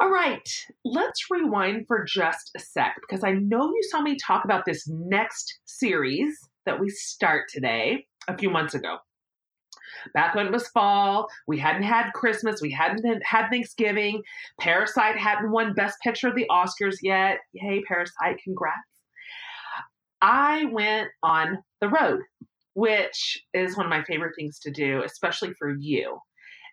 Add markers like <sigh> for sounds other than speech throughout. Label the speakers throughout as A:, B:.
A: All right, let's rewind for just a sec because I know you saw me talk about this next series that we start today a few months ago. Back when it was fall, we hadn't had Christmas, we hadn't had Thanksgiving, Parasite hadn't won Best Picture of the Oscars yet. Yay, Parasite, congrats. I went on the road, which is one of my favorite things to do, especially for you.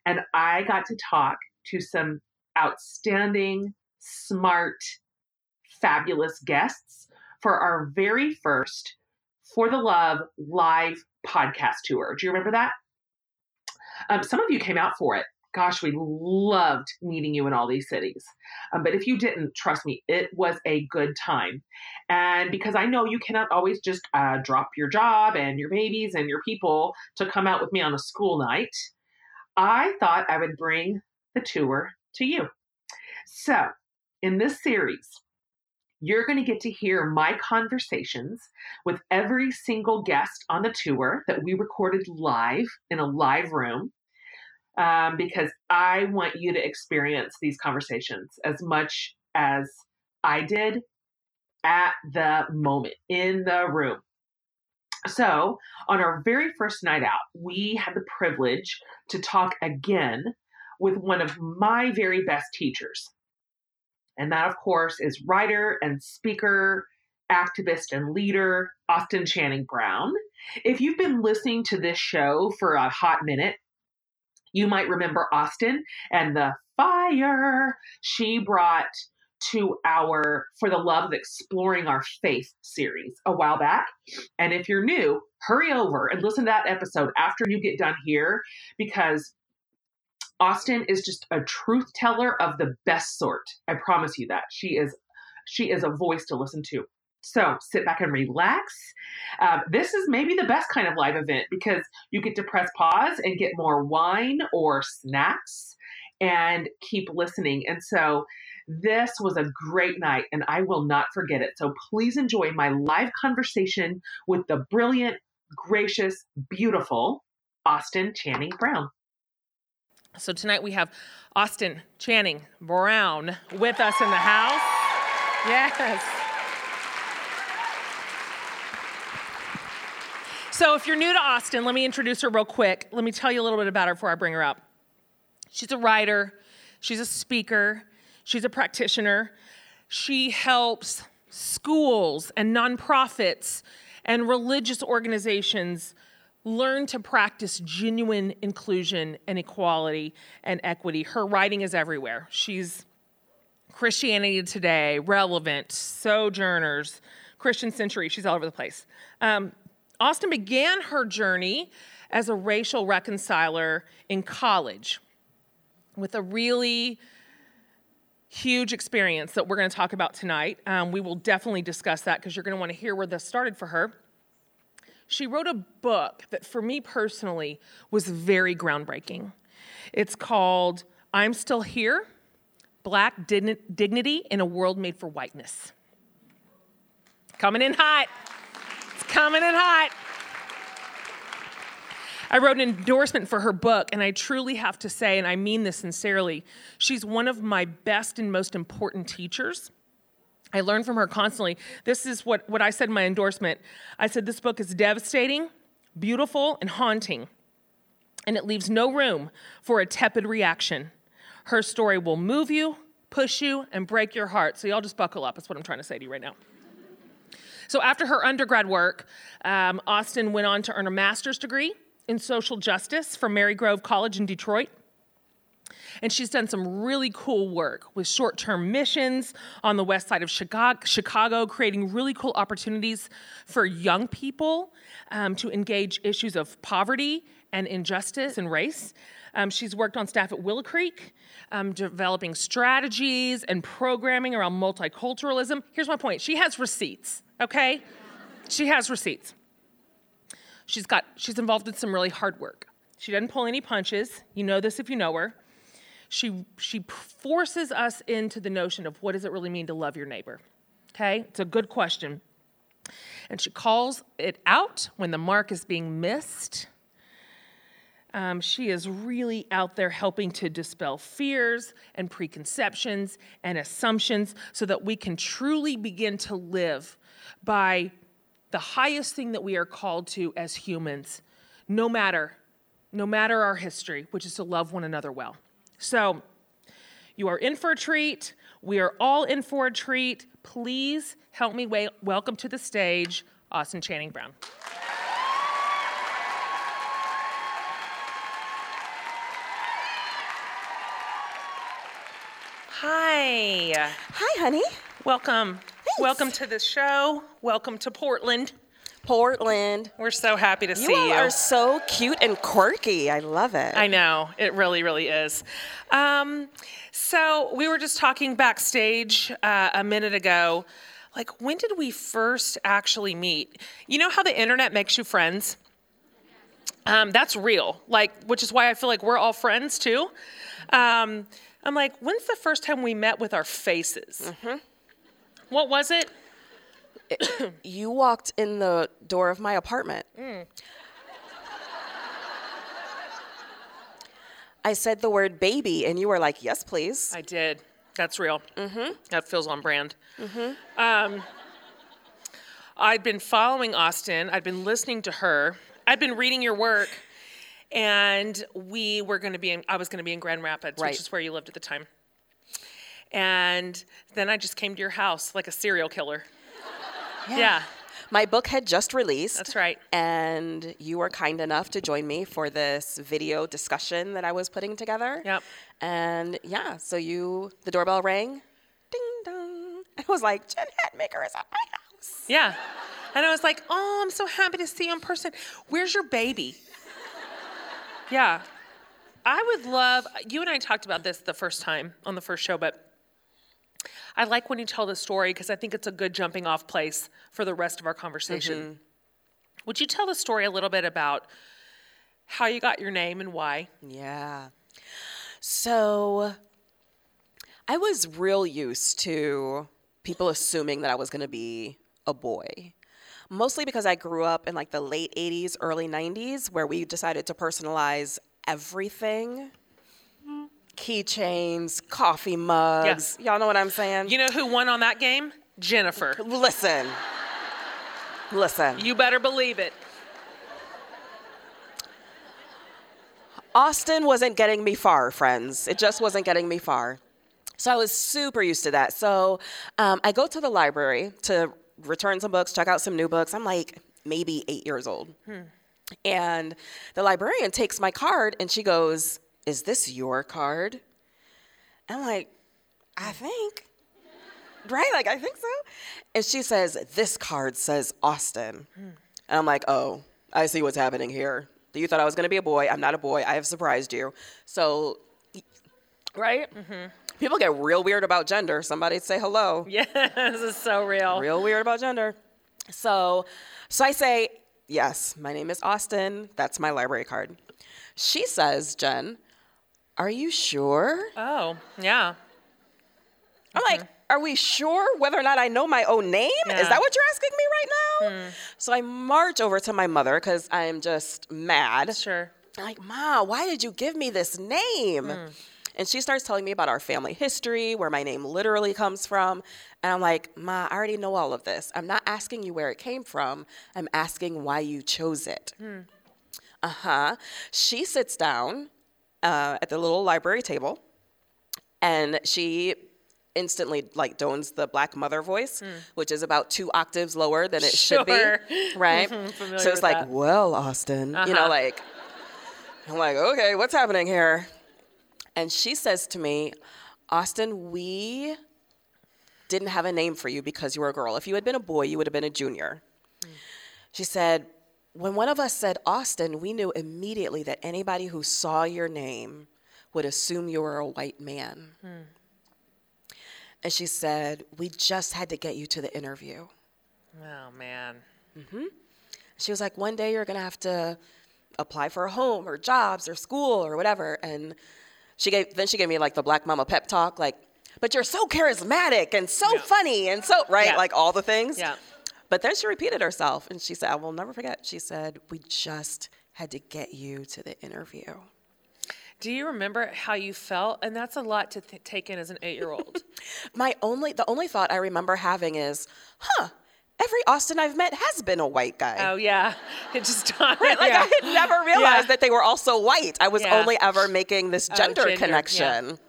A: And I got to talk to some outstanding, smart, fabulous guests for our very first For the Love live podcast tour. Do you remember that? Um, some of you came out for it. Gosh, we loved meeting you in all these cities. Um, but if you didn't, trust me, it was a good time. And because I know you cannot always just uh, drop your job and your babies and your people to come out with me on a school night, I thought I would bring the tour to you. So, in this series, you're going to get to hear my conversations with every single guest on the tour that we recorded live in a live room um, because I want you to experience these conversations as much as I did at the moment in the room. So, on our very first night out, we had the privilege to talk again with one of my very best teachers. And that, of course, is writer and speaker, activist and leader, Austin Channing Brown. If you've been listening to this show for a hot minute, you might remember Austin and the fire she brought to our For the Love of Exploring Our Faith series a while back. And if you're new, hurry over and listen to that episode after you get done here because Austin is just a truth teller of the best sort. I promise you that. She is she is a voice to listen to. So sit back and relax. Um, this is maybe the best kind of live event because you get to press pause and get more wine or snacks and keep listening. And so this was a great night and I will not forget it. So please enjoy my live conversation with the brilliant, gracious, beautiful Austin Channing Brown.
B: So tonight we have Austin Channing Brown with us in the house. Yes. So, if you're new to Austin, let me introduce her real quick. Let me tell you a little bit about her before I bring her up. She's a writer, she's a speaker, she's a practitioner. She helps schools and nonprofits and religious organizations learn to practice genuine inclusion and equality and equity. Her writing is everywhere. She's Christianity Today, Relevant, Sojourners, Christian Century. She's all over the place. Um, Austin began her journey as a racial reconciler in college with a really huge experience that we're going to talk about tonight. Um, we will definitely discuss that because you're going to want to hear where this started for her. She wrote a book that, for me personally, was very groundbreaking. It's called I'm Still Here Black Dignity in a World Made for Whiteness. Coming in hot. It's coming in hot. I wrote an endorsement for her book, and I truly have to say, and I mean this sincerely, she's one of my best and most important teachers. I learn from her constantly. This is what, what I said in my endorsement. I said, This book is devastating, beautiful, and haunting, and it leaves no room for a tepid reaction. Her story will move you, push you, and break your heart. So, y'all just buckle up. That's what I'm trying to say to you right now. So, after her undergrad work, um, Austin went on to earn a master's degree in social justice from Marygrove College in Detroit. And she's done some really cool work with short term missions on the west side of Chicago, creating really cool opportunities for young people um, to engage issues of poverty and injustice and race. Um, she's worked on staff at Willow Creek, um, developing strategies and programming around multiculturalism. Here's my point she has receipts, okay? She has receipts. She's got she's involved in some really hard work. She doesn't pull any punches. You know this if you know her. She she forces us into the notion of what does it really mean to love your neighbor. Okay? It's a good question. And she calls it out when the mark is being missed. Um, she is really out there helping to dispel fears and preconceptions and assumptions so that we can truly begin to live by the highest thing that we are called to as humans, no matter, no matter our history, which is to love one another well. So, you are in for a treat. We are all in for a treat. Please help me wa- welcome to the stage Austin Channing Brown. Hi.
C: Hi, honey.
B: Welcome. Thanks. Welcome to the show. Welcome to Portland.
C: Portland.
B: We're so happy to
C: You
B: see
C: you.
B: you.
C: are so cute and quirky. I love it.
B: I know it really, really is. Um, so we were just talking backstage uh, a minute ago. Like, when did we first actually meet? You know how the internet makes you friends? Um, that's real. Like, which is why I feel like we're all friends too. Um, I'm like, when's the first time we met with our faces? What was it?
C: You walked in the door of my apartment.
B: Mm.
C: I said the word baby, and you were like, yes, please.
B: I did. That's real. Mm-hmm. That feels on brand. Mm-hmm. Um, I'd been following Austin. I'd been listening to her. I'd been reading your work, and we were going to be in. I was going to be in Grand Rapids,
C: Right.
B: which is where you lived at the time. And then I just came to your house like a serial killer. Yeah,
C: My book had just released.
B: that's right.
C: And you were kind enough to join me for this video discussion that I was putting together.
B: Yep.
C: And yeah, so you, the doorbell rang. Ding dong. I was like, Jen Hatmaker is at my house.
B: Yeah. And I was like, oh, I'm so happy to see you in person. Where's your baby? Yeah. I would love, you and I talked about this the first time on the first show, but I like when you tell the story because I think it's a good jumping off place for the rest of our conversation. Mm-hmm. Would you tell the story a little bit about how you got your name and why?
C: Yeah. So I was real used to people assuming that I was going to be a boy. Mostly because I grew up in like the late 80s, early 90s, where we decided to personalize everything keychains, coffee mugs.
B: Yes.
C: Y'all know what I'm saying?
B: You know who won on that game? Jennifer.
C: Listen. Listen.
B: You better believe it.
C: Austin wasn't getting me far, friends. It just wasn't getting me far. So I was super used to that. So um, I go to the library to return some books, check out some new books. I'm like maybe eight years old. And the librarian takes my card and she goes, Is this your card? I'm like, I think. Right? Like, I think so. And she says, This card says Austin. And I'm like, Oh, I see what's happening here. You thought I was going to be a boy. I'm not a boy. I have surprised you. So, right? Mm-hmm. People get real weird about gender. Somebody say hello
B: Yeah, this is so real.
C: real weird about gender. So, so I say, yes, my name is Austin. That's my library card. She says, Jen, are you sure?
B: Oh, yeah.
C: I'm like, mm-hmm. are we sure whether or not I know my own name?
B: Yeah.
C: Is that what you're asking me right now? Hmm. So I march over to my mother because I am just mad.
B: Sure.
C: I'm like, Ma, why did you give me this name? Hmm. And she starts telling me about our family history, where my name literally comes from. And I'm like, Ma, I already know all of this. I'm not asking you where it came from. I'm asking why you chose it. Uh huh. She sits down uh, at the little library table and she instantly like dones the black mother voice, which is about two octaves lower than it should be. <laughs> Right? <laughs> so it's like,
B: that.
C: well, Austin, you know,
B: Uh-huh.
C: like, I'm like, okay, what's happening here? And she says to me, Austin, we didn't have a name for you because you were a girl. If you had been a boy, you would have been a junior. She said, when one of us said Austin, we knew immediately that anybody who saw your name would assume you were a white man. And she said, We just had to get you to the interview.
B: Oh man. Mm-hmm.
C: She was like, One day you're going to have to apply for a home or jobs or school or whatever. And she gave, then she gave me like the Black Mama pep talk, like, but you're so charismatic and so
B: Yeah.
C: funny and so, right?
B: Yeah.
C: Like all the things.
B: Yeah.
C: But then she repeated herself and she said, I will never forget. She said, We just had to get you to the interview.
B: Do you remember how you felt? And that's a lot to th- take in as an eight-year-old. <laughs>
C: My only, the only thought I remember having is, huh, every Austin I've met has been a white guy.
B: oh yeah, <laughs> it just dawned. <laughs>
C: Right, like
B: yeah.
C: I had never realized
B: Yeah.
C: that they were also white. I was
B: Yeah.
C: only ever making this oh,
B: gender, gender,
C: connection.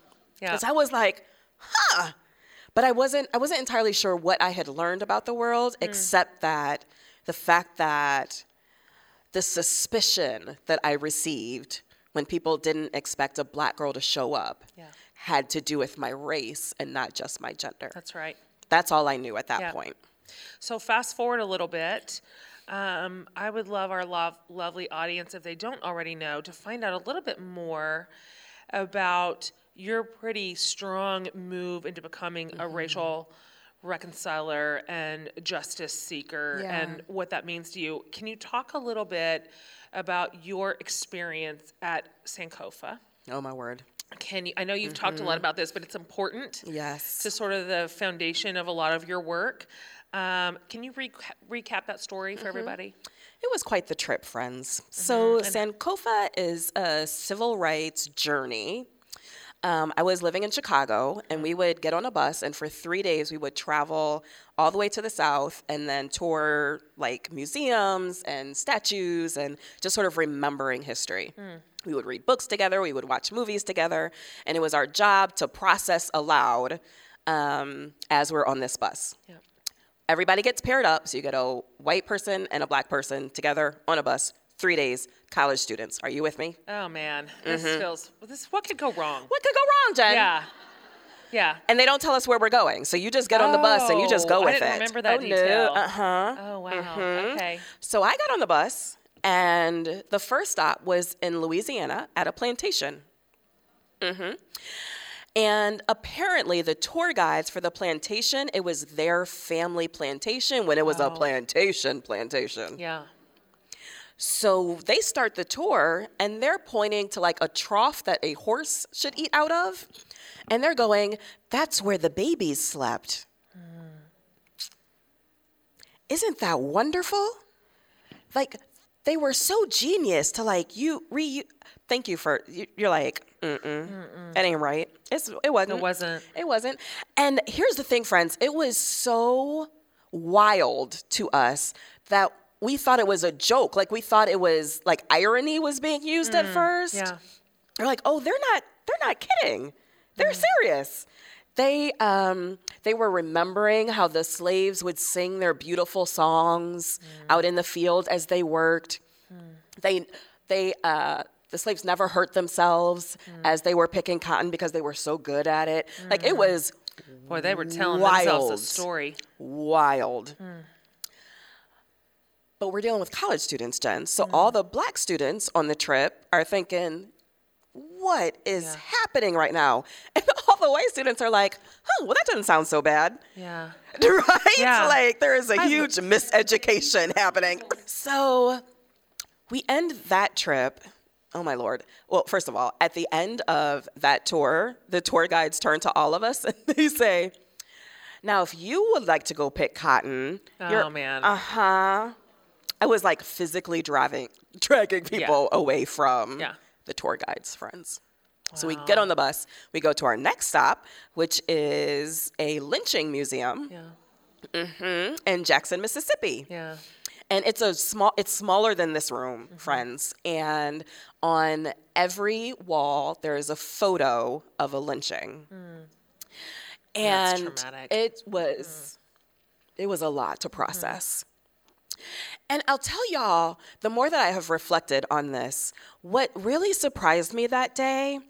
B: Yeah.
C: Because I was like, huh. But I wasn't I wasn't entirely sure what I had learned about the world,
B: Mm.
C: except that the fact that the suspicion that I received when people didn't expect a black girl to show up
B: Yeah.
C: had to do with my race and not just my gender.
B: That's right.
C: That's all I knew at that
B: Yeah.
C: point.
B: So fast forward a little bit. Um, I would love our love, lovely audience, if they don't already know, to find out a little bit more about your pretty strong move into becoming a
C: Mm-hmm.
B: racial reconciler and justice seeker
C: Yeah.
B: and what that means to you. Can you talk a little bit about your experience at Sankofa?
C: Oh my word.
B: Can you, I know you've talked a lot about this, but it's important
C: Mm-hmm. Yes.
B: to sort of the foundation of a lot of your work. Um, can you reca- recap that story
C: Mm-hmm.
B: for everybody?
C: It was quite the trip, friends.
B: Mm-hmm.
C: So, Sankofa is a civil rights journey. Um, I was living in Chicago, and we would get on a bus, and for three days we would travel all the way to the south and then tour like museums and statues and just sort of remembering history. We would read books together, we would watch movies together, and it was our job to process aloud um, as we're on this bus
B: Yeah.
C: everybody gets paired up. So you get a white person and a black person together on a bus, three days, college students. Are you with me?
B: Oh man, this
C: Mm-hmm.
B: feels. This what could go wrong?
C: What could go wrong, Jen?
B: Yeah, yeah.
C: And they don't tell us where we're going. So you just get on the bus and you just go
B: Oh, I
C: with
B: didn't
C: it.
B: remember that
C: oh,
B: detail.
C: No. Uh-huh.
B: Oh wow.
C: Mm-hmm.
B: Okay.
C: So I got on the bus and the first stop was in Louisiana at a plantation. hmm And apparently, the tour guides for the plantation, it was their family plantation when it was a plantation plantation.
B: Yeah.
C: So they start the tour and they're pointing to like a trough that a horse should eat out of. And they're going, that's where the babies slept. Mm. Isn't that wonderful? Like, they were so genius to like you re. Thank you for you- you're like, mm-mm, that ain't right. It's it wasn't.
B: It wasn't.
C: It wasn't. And here's the thing, friends. It was so wild to us that we thought it was a joke. Like we thought it was like irony was being used at mm, first.
B: Yeah.
C: We're like, oh, they're not. They're not kidding. They're mm. serious. They um, they were remembering how the slaves would sing their beautiful songs mm. out in the field as they worked. They they uh, the slaves never hurt themselves as they were picking cotton because they were so good at it. Like it was
B: Boy, they were telling themselves a story.
C: wild. But we're dealing with college students, Jen. So all the black students on the trip are thinking, what is
B: Yeah.
C: happening right now? <laughs> And all the white students are like, oh, well, that doesn't sound so bad.
B: Yeah. <laughs>
C: right?
B: Yeah.
C: Like there is a
B: I-
C: huge miseducation <laughs> happening. So we end that trip. Oh my lord. Well, first of all, at the end of that tour, the tour guides turn to all of us and they say, "Now, if you would like to go pick cotton,
B: Oh, man.
C: uh huh." I was like physically driving, dragging people away from
B: Yeah.
C: the tour guides' friends. So we get on the bus, we go to our next stop, which is a lynching museum
B: Yeah.
C: in Jackson, Mississippi.
B: Yeah.
C: And it's a small it's smaller than this room,
B: Mm-hmm.
C: friends. And on every wall there is a photo of a lynching.
B: Mm.
C: And.
B: Mm.
C: it was it was a lot to process. And I'll tell y'all, the more that I have reflected on this, what really surprised me that day,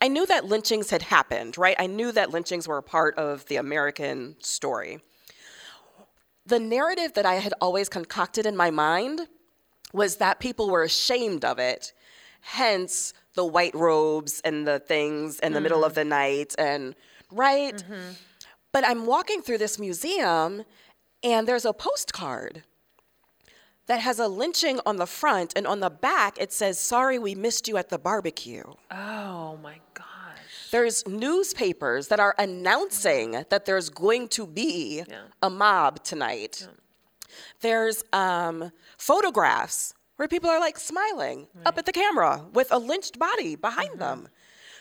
C: I knew that lynchings had happened, right? I knew that lynchings were a part of the American story. The narrative that I had always concocted in my mind was that people were ashamed of it, hence the white robes and the things in the middle of mm-hmm. the night and right. Mm-hmm. But I'm walking through this museum and there's a postcard that has a lynching on the front and on the back it says sorry we missed you at the barbecue.
B: Oh my gosh.
C: There's newspapers that are announcing that there's going to be
B: Yeah.
C: a mob tonight. There's um, photographs where people are like smiling up at the camera with a lynched body behind mm-hmm. them.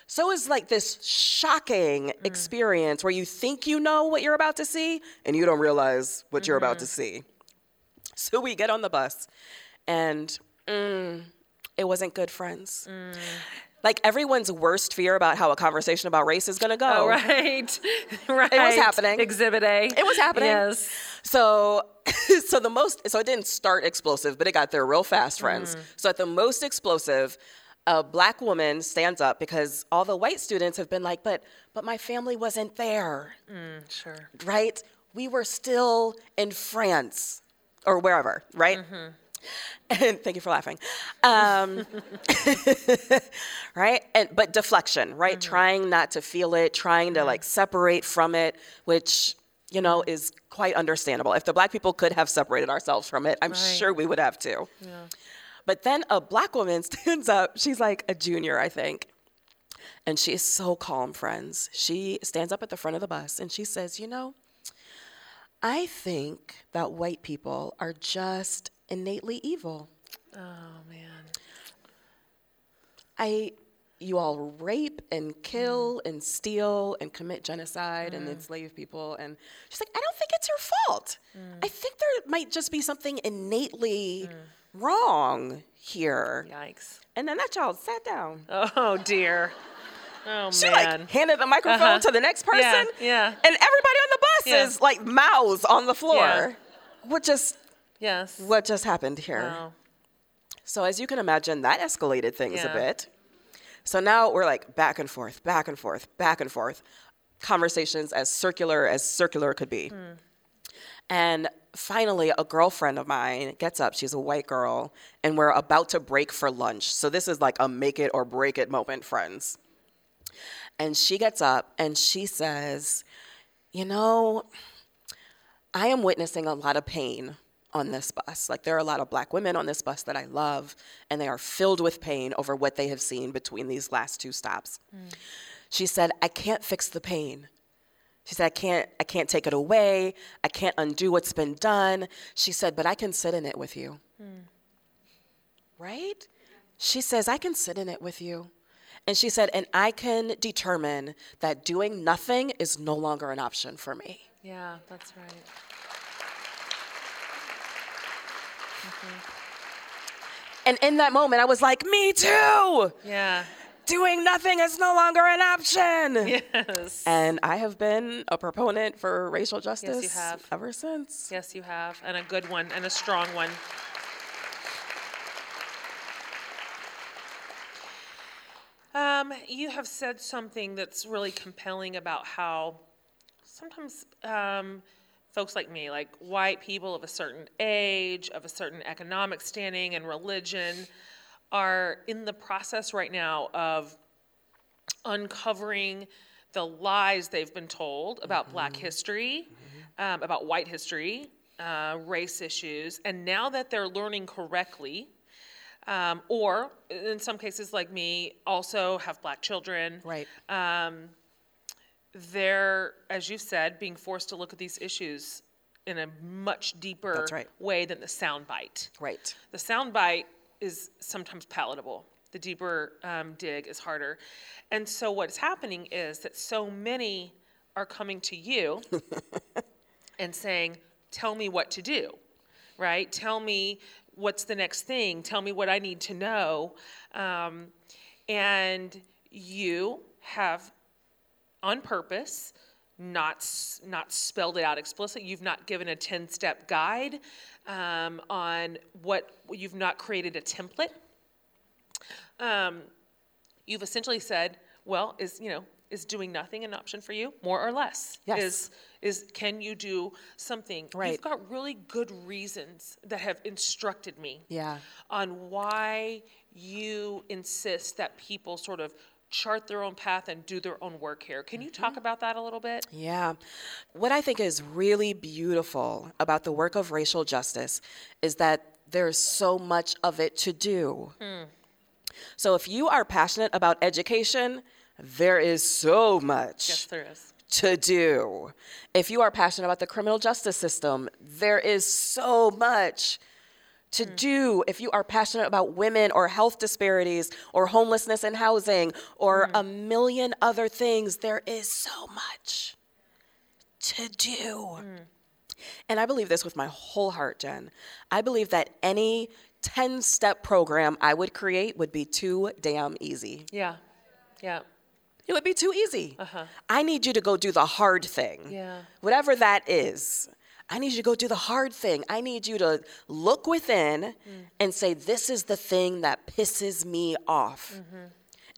C: So it's like this shocking mm. experience where you think you know what you're about to see and you don't realize what you're about mm-hmm. to see. <laughs> So we get on the bus and mm, it wasn't good, friends. Mm. Like everyone's worst fear about how a conversation about race is gonna go.
B: Oh, right. right. <laughs>
C: It was happening.
B: Exhibit A.
C: It was happening.
B: Yes.
C: So, <laughs> so the most, so it didn't start explosive, but it got there real fast, friends. Mm. So at the most explosive, a black woman stands up because all the white students have been like, but, but my family wasn't there, mm,
B: Sure.
C: right? We were still in France or wherever, right? Mm-hmm. And <laughs> thank you for laughing. Um, <laughs> right? And but deflection, right? Mm-hmm. Trying not to feel it, trying to mm-hmm. like separate from it, which you know is quite understandable. If the black people could have separated ourselves from it, I'm sure we would have too. But then a black woman <laughs> stands up. She's like a junior, I think. And she is so calm, friends. She stands up at the front of the bus and she says, You know, I think that white people are just innately evil.
B: Oh man.
C: I, you all rape and kill mm. and steal and commit genocide and mm. enslave people. And she's like, I don't think it's your fault. Mm. I think there might just be something innately wrong here.
B: Yikes.
C: And then that child sat down.
B: Oh dear. Oh
C: She
B: man.
C: like handed the microphone
B: Uh-huh.
C: to the next person.
B: Yeah, yeah.
C: And everybody on the bus
B: Yeah.
C: is like mouths on the floor.
B: Yeah.
C: What just
B: yes.
C: what just happened here?
B: Wow.
C: So as you can imagine, that escalated things
B: Yeah.
C: a bit. So now we're like back and forth, back and forth, back and forth. Conversations as circular as circular could be. Hmm. And finally, a girlfriend of mine gets up. She's a white girl, and we're about to break for lunch. So this is like a make it or break it moment, friends. And she gets up and she says, You know, I am witnessing a lot of pain on this bus. Like, there are a lot of black women on this bus that I love, and they are filled with pain over what they have seen between these last two stops. Mm. She said, I can't fix the pain. She said, I can't, I can't take it away. I can't undo what's been done. She said, but I can sit in it with you. Mm. Right? She says, I can sit in it with you. And she said, and I can determine that doing nothing is no longer an option for me.
B: Yeah, that's right. Mm-hmm.
C: And in that moment, I was like, me too.
B: Yeah.
C: Doing nothing is no longer an option.
B: Yes.
C: And I have been a proponent for racial justice yes, you
B: have.
C: ever since.
B: Yes, you have, and a good one, and a strong one. Um, you have said something that's really compelling about how sometimes um, folks like me, like white people of a certain age, of a certain economic standing and religion, are in the process right now of uncovering the lies they've been told about black history, um, about white history, uh, race issues, and now that they're learning correctly, um, or in some cases like me, also have black children,
C: Right.
B: they're, as you said, being forced to look at these issues in a much deeper
C: right.
B: way than the soundbite.
C: right.
B: The soundbite is sometimes palatable. The deeper um, dig is harder. And so what's happening is that so many are coming to you <laughs> and saying, "Tell me what to do." Right? Tell me what's the next thing. Tell me what I need to know. Um, and you have on purpose, not not spelled it out explicitly. You've not given a ten step guide um, on what you've not created a template. Um, you've essentially said, well, is you know is doing nothing an option for you, more or less?
C: Yes.
B: Is is can you do something?
C: Right.
B: You've got really good reasons that have instructed me
C: Yeah.
B: on why you insist that people sort of chart their own path and do their own work here. Can you
C: Mm-hmm.
B: talk about that a little bit?
C: Yeah. What I think is really beautiful about the work of racial justice is that there's so much of it to do. So if you are passionate about education, there is so much
B: Yes, there is.
C: To do. If you are passionate about the criminal justice system, there is so much to hmm. do. If you are passionate about women or health disparities or homelessness and housing or hmm. a million other things, there is so much to do. Hmm. And I believe this with my whole heart, Jen. I believe that any 10 step program I would create would be too damn easy.
B: Yeah. Yeah.
C: It would be too easy. Uh-huh. I need you to go do the hard thing.
B: Yeah.
C: Whatever that is. I need you to go do the hard thing. I need you to look within mm. and say, This is the thing that pisses me off. Mm-hmm.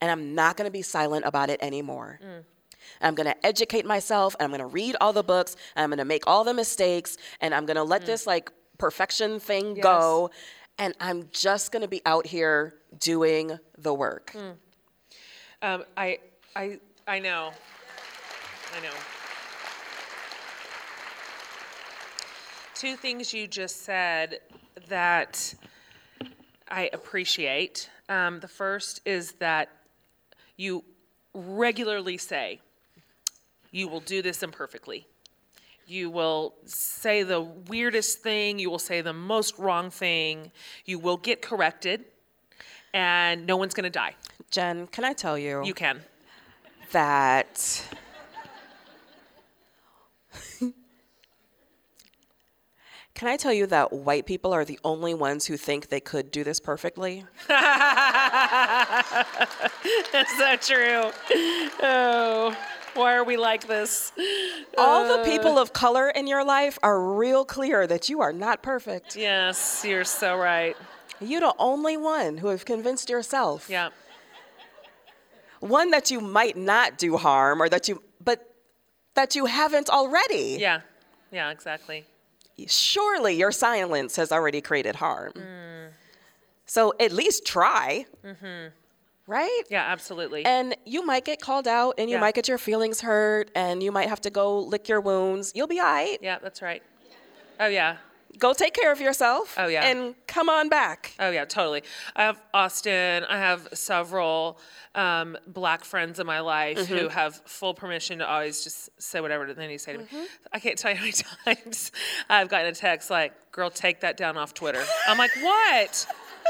C: And I'm not going to be silent about it anymore. Mm. I'm going to educate myself and I'm going to read all the books and I'm going to make all the mistakes and I'm going to let mm. this like perfection thing go. And I'm just going to be out here doing the work.
B: Um, I, I, I know. I know. Two things you just said that I appreciate. Um, the first is that you regularly say, you will do this imperfectly. You will say the weirdest thing. You will say the most wrong thing. You will get corrected, and no one's going to die.
C: Jen, can I tell you?
B: You can.
C: That Can I tell you that white people are the only ones who think they could do this perfectly? <laughs>
B: That's so true. Oh, why are we like this?
C: All the uh, people of color in your life are real clear that you are not perfect.
B: Yes, you're so right.
C: You're the only one who have convinced yourself.
B: Yeah.
C: One that you might not do harm or that you but that you haven't already.
B: Yeah. Yeah, exactly.
C: surely your silence has already created harm.
B: Mm.
C: So at least try.
B: Mm-hmm.
C: Right?
B: Yeah, absolutely.
C: And you might get called out and you
B: Yeah.
C: might get your feelings hurt and you might have to go lick your wounds. You'll be all right.
B: yeah, that's right. Oh, yeah.
C: Go take care of yourself.
B: Oh, yeah.
C: And come on back.
B: Oh yeah, totally. I have Austin. I have several um, black friends in my life
C: Mm-hmm.
B: who have full permission to always just say whatever they need to say to me. I can't tell you how many <laughs> times I've gotten a text like, "Girl, take that down off Twitter." I'm like, "What?"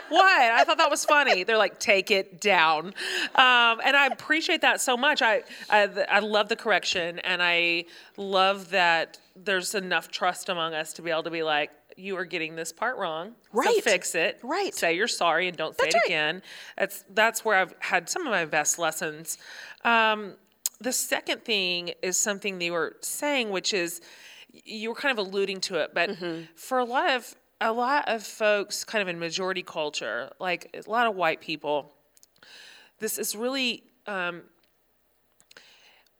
B: What? I thought that was funny. They're like, take it down, um, and I appreciate that so much. I, I I love the correction, and I love that there's enough trust among us to be able to be like, you are getting this part wrong. So
C: Right.
B: fix it.
C: Right.
B: Say you're sorry and don't say
C: That's
B: it
C: right.
B: again. That's that's where I've had some of my best lessons. Um, the second thing is something they were saying, which is you were kind of alluding to it, but
C: Mm-hmm.
B: for a lot of a lot of folks, kind of in majority culture, like a lot of white people, this is really um,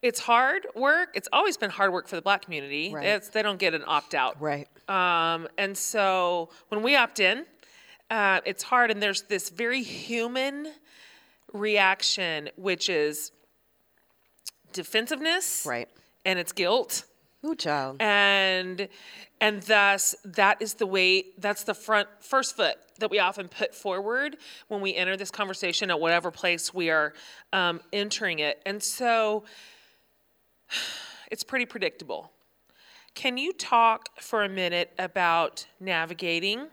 B: it's hard work. It's always been hard work for the black community.
C: Right.
B: It's, they don't get an opt out.
C: Right.
B: Um, and so when we opt in, uh, it's hard, and there's this very human reaction, which is defensiveness,
C: Right.
B: and it's guilt,
C: Ooh, child.
B: and and thus that is the way. That's the front first foot that we often put forward when we enter this conversation at whatever place we are um, entering it, and so <sighs> it's pretty predictable. Can you talk for a minute about navigating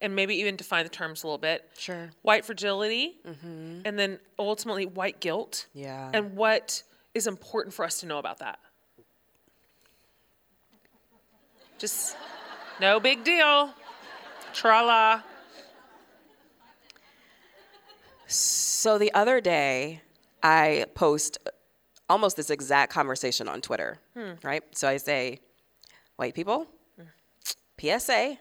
B: and maybe even define the terms a little bit?
C: Sure.
B: White fragility mm-hmm. and then ultimately white guilt.
C: Yeah.
B: And what is important for us to know about that? Just no big deal. Tra la.
C: So the other day, I post almost this exact conversation on Twitter, hmm. right? So I say, white people, PSA,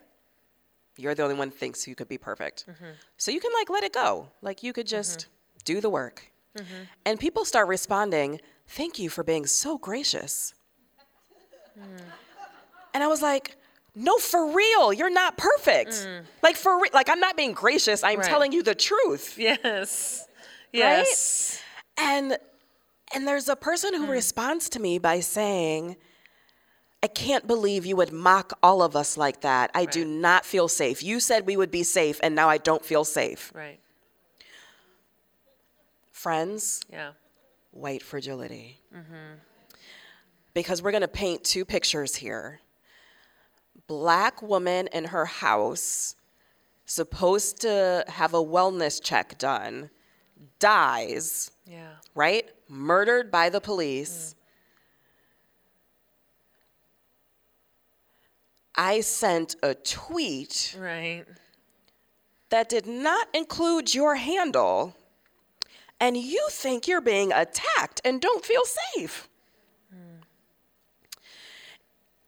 C: you're the only one who thinks you could be perfect. Mm-hmm. So you can like let it go. Like you could just mm-hmm. do the work. Mm-hmm. And people start responding, thank you for being so gracious. Hmm. And I was like, no, for real, you're not perfect. Mm. Like for re- like I'm not being gracious. I'm
B: Right.
C: telling you the truth.
B: Yes. Yes.
C: And and there's a person who responds to me by saying, I can't believe you would mock all of us like that. I do not feel safe. You said we would be safe, and now I don't feel safe.
B: Right.
C: Friends,
B: Yeah.
C: white fragility. Mm-hmm. Because we're going to paint two pictures here. Black woman in her house, supposed to have a wellness check done, dies,
B: Yeah.
C: right? Murdered by the police. I sent a tweet
B: Right.
C: that did not include your handle, and you think you're being attacked and don't feel safe.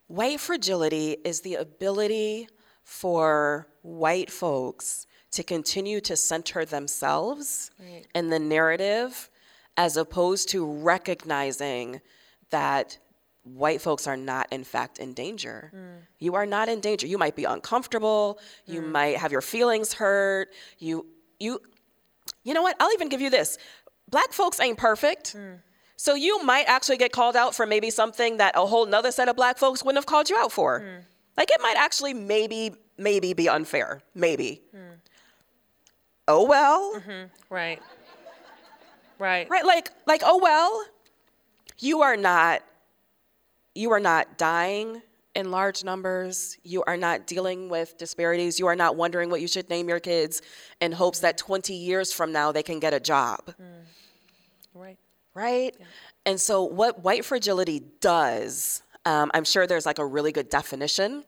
C: White fragility is the ability for white folks to continue to center themselves
B: Right.
C: in the narrative as opposed to recognizing that white folks are not in fact in danger. Mm. You are not in danger. You might be uncomfortable, you mm. might have your feelings hurt, you you you know what? I'll even give you this. Black folks ain't perfect. Mm. So you might actually get called out for maybe something that a whole nother set of black folks wouldn't have called you out for. Like it might actually maybe maybe be unfair. Maybe. Oh well. Mm-hmm.
B: Right. Right.
C: Right? Like like oh well. You are not you are not dying in large numbers. You are not dealing with disparities. You are not wondering what you should name your kids in hopes that 20 years from now they can get a job.
B: Right.
C: right? And so, what white fragility does, um, I'm sure there's like a really good definition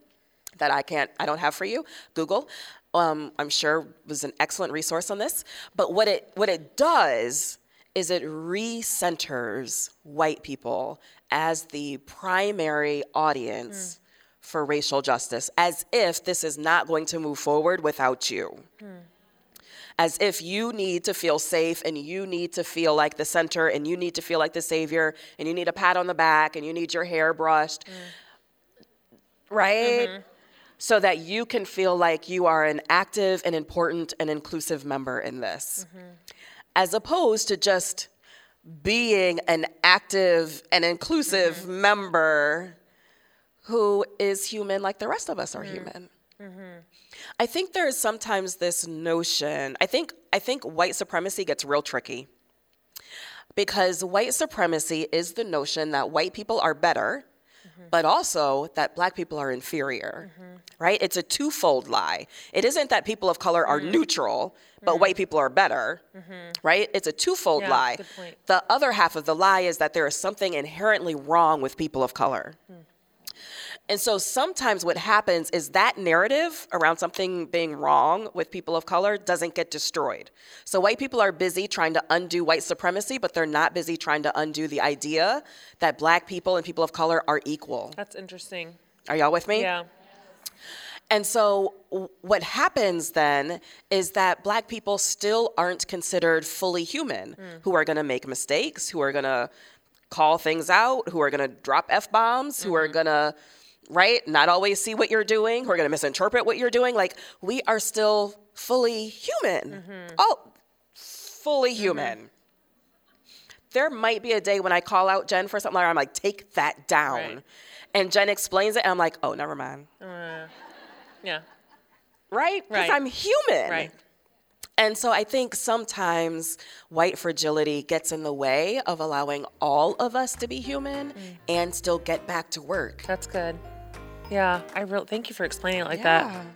C: that I can't, I don't have for you. Google, um, I'm sure was an excellent resource on this. But what it what it does is it recenters white people as the primary audience hmm. for racial justice, as if this is not going to move forward without you hmm. as if you need to feel safe and you need to feel like the center and you need to feel like the savior and you need a pat on the back and you need your hair brushed. Hmm. Right? Mm-hmm. So that you can feel like you are an active and important and inclusive member in this. Mm-hmm. As opposed to just being an active and inclusive mm-hmm. member who is human like the rest of us are mm-hmm. human. Mm-hmm. I think there is sometimes this notion. I think I think white supremacy gets real tricky. Because white supremacy is the notion that white people are better, Mm-hmm. but also that black people are inferior. Mm-hmm. Right? It's a twofold lie. It isn't that people of color are mm-hmm. neutral, but white people are better. Right? It's a twofold
B: Yeah,
C: lie. The other half of the lie is that there is something inherently wrong with people of color. And so sometimes what happens is that narrative around something being wrong with people of color doesn't get destroyed. So white people are busy trying to undo white supremacy, but they're not busy trying to undo the idea that black people and people of color are equal.
B: That's interesting.
C: Are y'all with me?
B: Yeah.
C: And so what happens then is that black people still aren't considered fully human, hmm. who are going to make mistakes, who are going to call things out, who are going to drop F bombs, who are mm-hmm. going to, right, not always see what you're doing, who are going to misinterpret what you're doing. Like, we are still fully human. Mm-hmm. Oh, fully mm-hmm. human. There might be a day when I call out Jen for something like I'm like, take that down.
B: Right.
C: And Jen explains it, and I'm like, oh, never mind.
B: Uh, yeah.
C: Right? Because
B: Right.
C: I'm human.
B: Right.
C: And so I think sometimes white fragility gets in the way of allowing all of us to be human mm. and still get back to work.
B: That's good. Yeah. I really thank you for explaining it like that.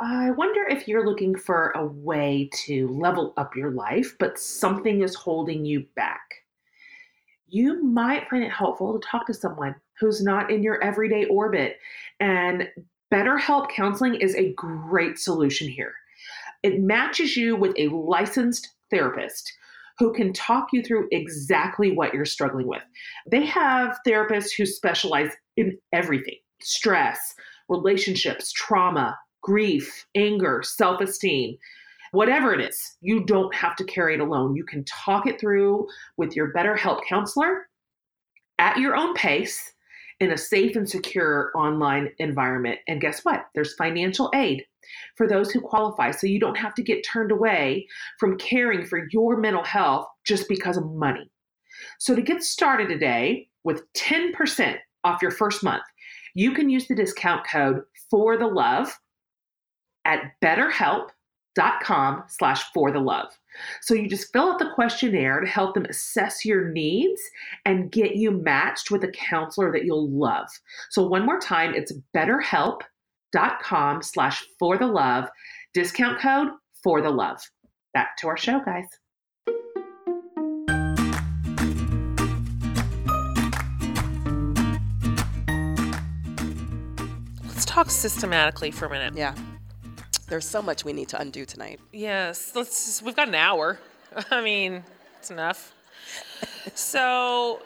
A: I wonder if you're looking for a way to level up your life, but something is holding you back. You might find it helpful to talk to someone who's not in your everyday orbit. And BetterHelp Counseling is a great solution here. It matches you with a licensed therapist who can talk you through exactly what you're struggling with. They have therapists who specialize in everything stress, relationships, trauma, grief, anger, self esteem. whatever it is, you don't have to carry it alone. You can talk it through with your BetterHelp counselor at your own pace in a safe and secure online environment. And guess what? There's financial aid for those who qualify. So you don't have to get turned away from caring for your mental health just because of money. So to get started today with 10% off your first month, you can use the discount code for the love at betterhelp.com slash for the love. So you just fill out the questionnaire to help them assess your needs and get you matched with a counselor that you'll love. So one more time, it's betterhelp.com slash for the love, discount code for the love. Back to our show, guys.
B: Let's talk systematically for a minute.
C: Yeah. There's so much we need to undo tonight.
B: Yes, let's. Just, we've got an hour. <laughs> I mean, it's enough. so,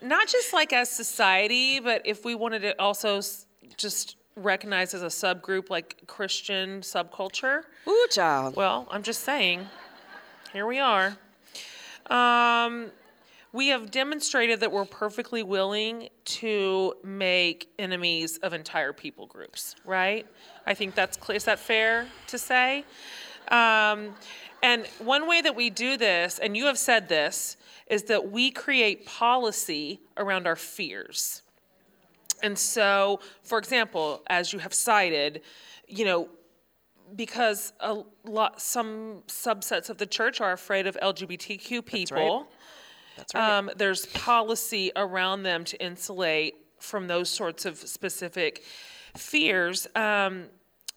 B: not just like as society, but if we wanted to also s- just recognized as a subgroup, like Christian subculture.
C: Ooh, child.
B: Well, I'm just saying. Here we are. Um, we have demonstrated that we're perfectly willing to make enemies of entire people groups, right? I think that's clear. Is that fair to say? Um, and one way that we do this, and you have said this, is that we create policy around our fears. And so, for example, as you have cited, you know, because a lot, some subsets of the church are afraid of LGBTQ people.
C: That's right.
B: That's Um, there's policy around them to insulate from those sorts of specific fears. Um,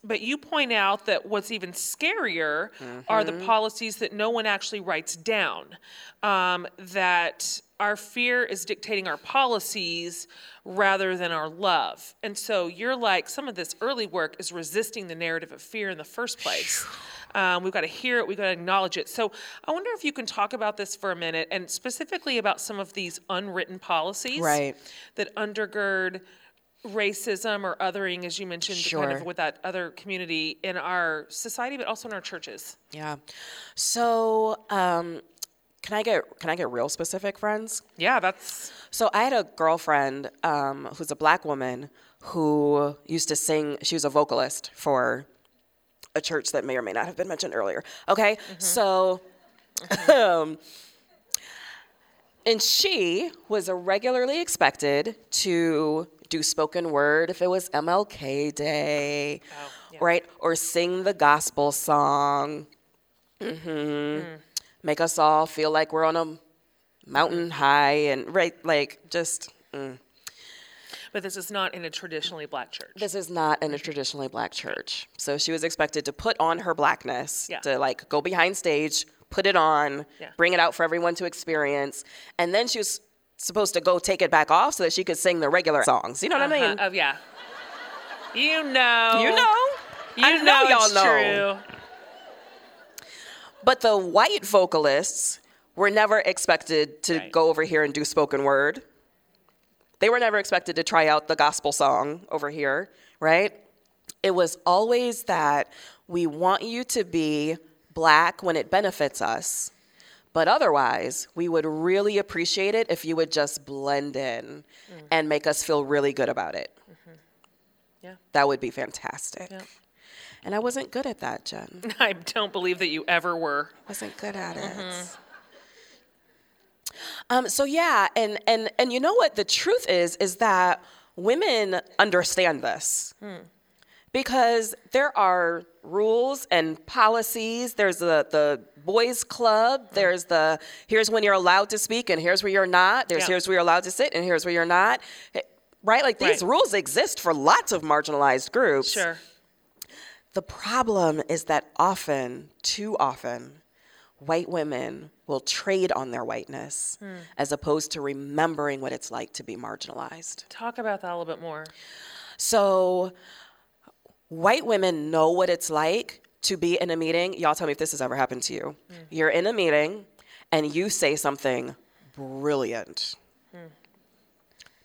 B: but you point out that what's even scarier are the policies that no one actually writes down. Um, that our fear is dictating our policies rather than our love. And so you're like, some of this early work is resisting the narrative of fear in the first place. Um, we've got to hear it, we've got to acknowledge it. So I wonder if you can talk about this for a minute and specifically about some of these unwritten policies
C: Right.
B: that undergird racism or othering, as you mentioned, kind of with that other community in our society, but also in our churches.
C: Yeah. So, um, can I get can I get real specific, friends?
B: Yeah, that's
C: So I had a girlfriend um, who's a black woman who used to sing. She was a vocalist for a church that may or may not have been mentioned earlier. Okay, so. um, and she was regularly expected to do spoken word if it was MLK Day,
B: yeah.
C: right? Or sing the gospel song. hmm Make us all feel like we're on a mountain high and right, like just. mm.
B: but this is not in a traditionally black church.
C: This is not in a traditionally black church. So she was expected to put on her blackness,
B: Yeah.
C: to like go behind stage, put it on,
B: Yeah.
C: bring it out for everyone to experience. And then she was supposed to go take it back off so that she could sing the regular songs. You know what I mean?
B: Uh-huh. Oh yeah. You know.
C: You know?
B: You
C: I
B: know,
C: know y'all
B: it's
C: know.
B: true.
C: But the white vocalists were never expected to
B: Right.
C: go over here and do spoken word. They were never expected to try out the gospel song over here, right? It was always that we want you to be black when it benefits us, but otherwise, we would really appreciate it if you would just blend in mm. and make us feel really good about it. Mm-hmm.
B: Yeah.
C: That would be fantastic.
B: Yeah.
C: And I wasn't good at that, Jen. <laughs>
B: I don't believe that you ever were.
C: wasn't good at it. Mm-hmm. Um, so yeah, and and and you know what the truth is is that women understand this. Hmm. Because there are rules and policies. There's the, the boys club. Hmm. There's the here's when you're allowed to speak and here's where you're not. There's
B: Yeah.
C: here's where you're allowed to sit and here's where you're not. Right? Like these
B: Right.
C: rules exist for lots of marginalized groups.
B: Sure.
C: The problem is that often, too often, white women will trade on their whiteness hmm. as opposed to remembering what it's like to be marginalized.
B: Talk about that a little bit more.
C: So, white women know what it's like to be in a meeting. Y'all tell me if this has ever happened to you. Hmm. You're in a meeting and you say something brilliant. Hmm.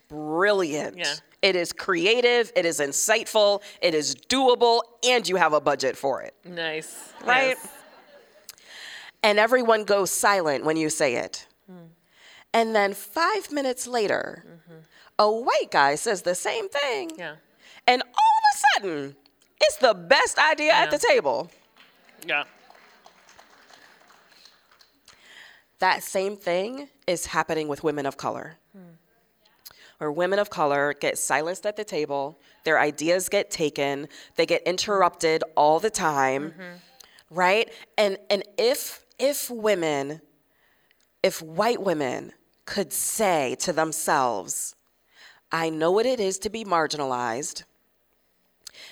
C: Brilliant.
B: Yeah.
C: It is creative, it is insightful, it is doable, and you have a budget for it.
B: Nice.
C: Right?
B: Yes.
C: And everyone goes silent when you say it. Hmm. And then five minutes later, mm-hmm. a white guy says the same thing.
B: Yeah.
C: And all of a sudden, it's the best idea at the table.
B: Yeah.
C: That same thing is happening with women of color. Where women of color get silenced at the table, their ideas get taken, they get interrupted all the time, mm-hmm. right? And and if if women, if white women could say to themselves, I know what it is to be marginalized,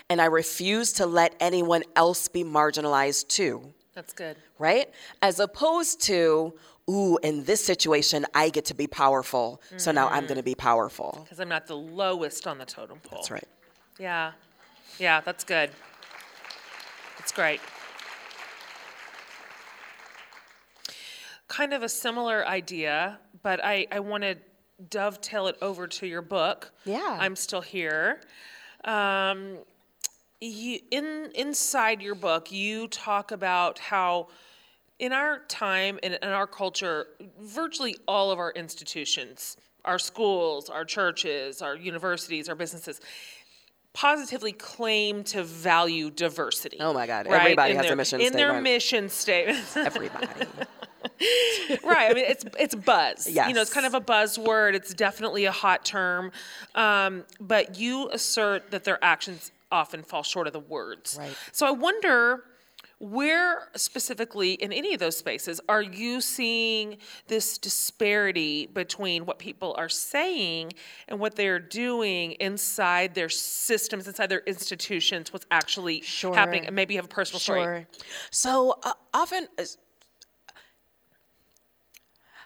C: and I refuse to let anyone else be marginalized too
B: That's good.
C: right? As opposed to, ooh, in this situation, I get to be powerful, so now I'm going to be powerful.
B: Because I'm not the lowest on the totem pole.
C: That's right.
B: Yeah. Yeah, that's good. That's great. Kind of a similar idea, but I, I want to dovetail it over to your book.
C: Yeah.
B: I'm still here. Um, you, in inside your book, you talk about how in our time and in our culture, virtually all of our institutions, our schools, our churches, our universities, our businesses, positively claim to value diversity.
C: Oh my God,
B: right?
C: everybody
B: In
C: has a
B: their-
C: mission
B: in their mission statement. <laughs>
C: Everybody.
B: right. I mean, it's it's buzz. Yes. You know, it's kind of a buzzword. It's definitely a hot term, um, but you assert that their actions often fall short of the words.
C: Right.
B: So I wonder. Where specifically in any of those spaces are you seeing this disparity between what people are saying and what they're doing inside their systems, inside their institutions, what's actually
C: Sure.
B: happening? And maybe you have a personal story.
C: So uh, often, as-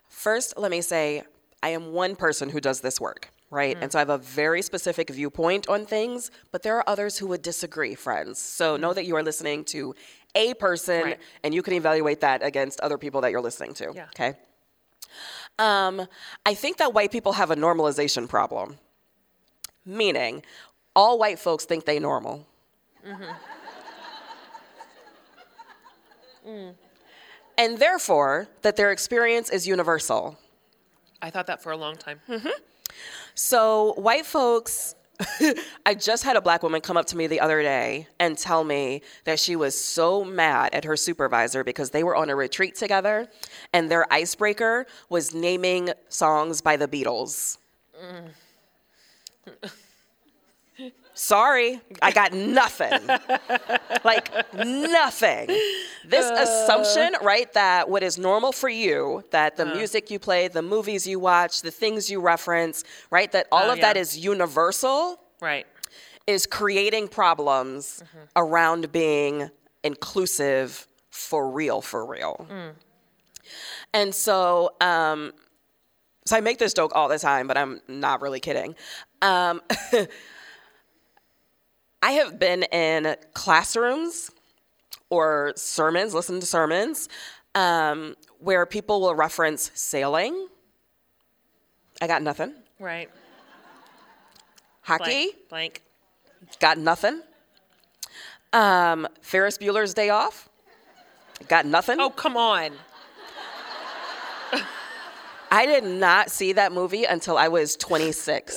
C: first, let me say, I am one person who does this work, right? Mm-hmm. And so I have a very specific viewpoint on things, but there are others who would disagree, friends. So mm-hmm. know that you are listening to a person,
B: Right.
C: and you can evaluate that against other people that you're listening to.
B: Yeah.
C: Okay. Um, I think that white people have a normalization problem, meaning all white folks think they normal. Mm-hmm. <laughs> Mm. And therefore, that their experience is universal.
B: I thought that for a long time. Mm-hmm.
C: So, white folks, <laughs> I just had a black woman come up to me the other day and tell me that she was so mad at her supervisor because they were on a retreat together and their icebreaker was naming songs by the Beatles. Mm. <laughs> Sorry, I got nothing. like nothing. This uh. assumption, right, that what is normal for you, that the uh. music you play, the movies you watch, the things you reference, right, that all
B: Oh,
C: of that
B: yeah.
C: is universal
B: Right.
C: is creating problems mm-hmm. around being inclusive for real, for real. Mm. And so, um, so I make this joke all the time, but I'm not really kidding. Um, <laughs> I have been in classrooms or sermons, listen to sermons, um, where people will reference sailing. I got nothing.
B: Right.
C: Hockey,
B: Blank. Blank.
C: got nothing. Um, Ferris Bueller's Day Off, got nothing.
B: Oh, come on.
C: I did not see that movie until I was 26.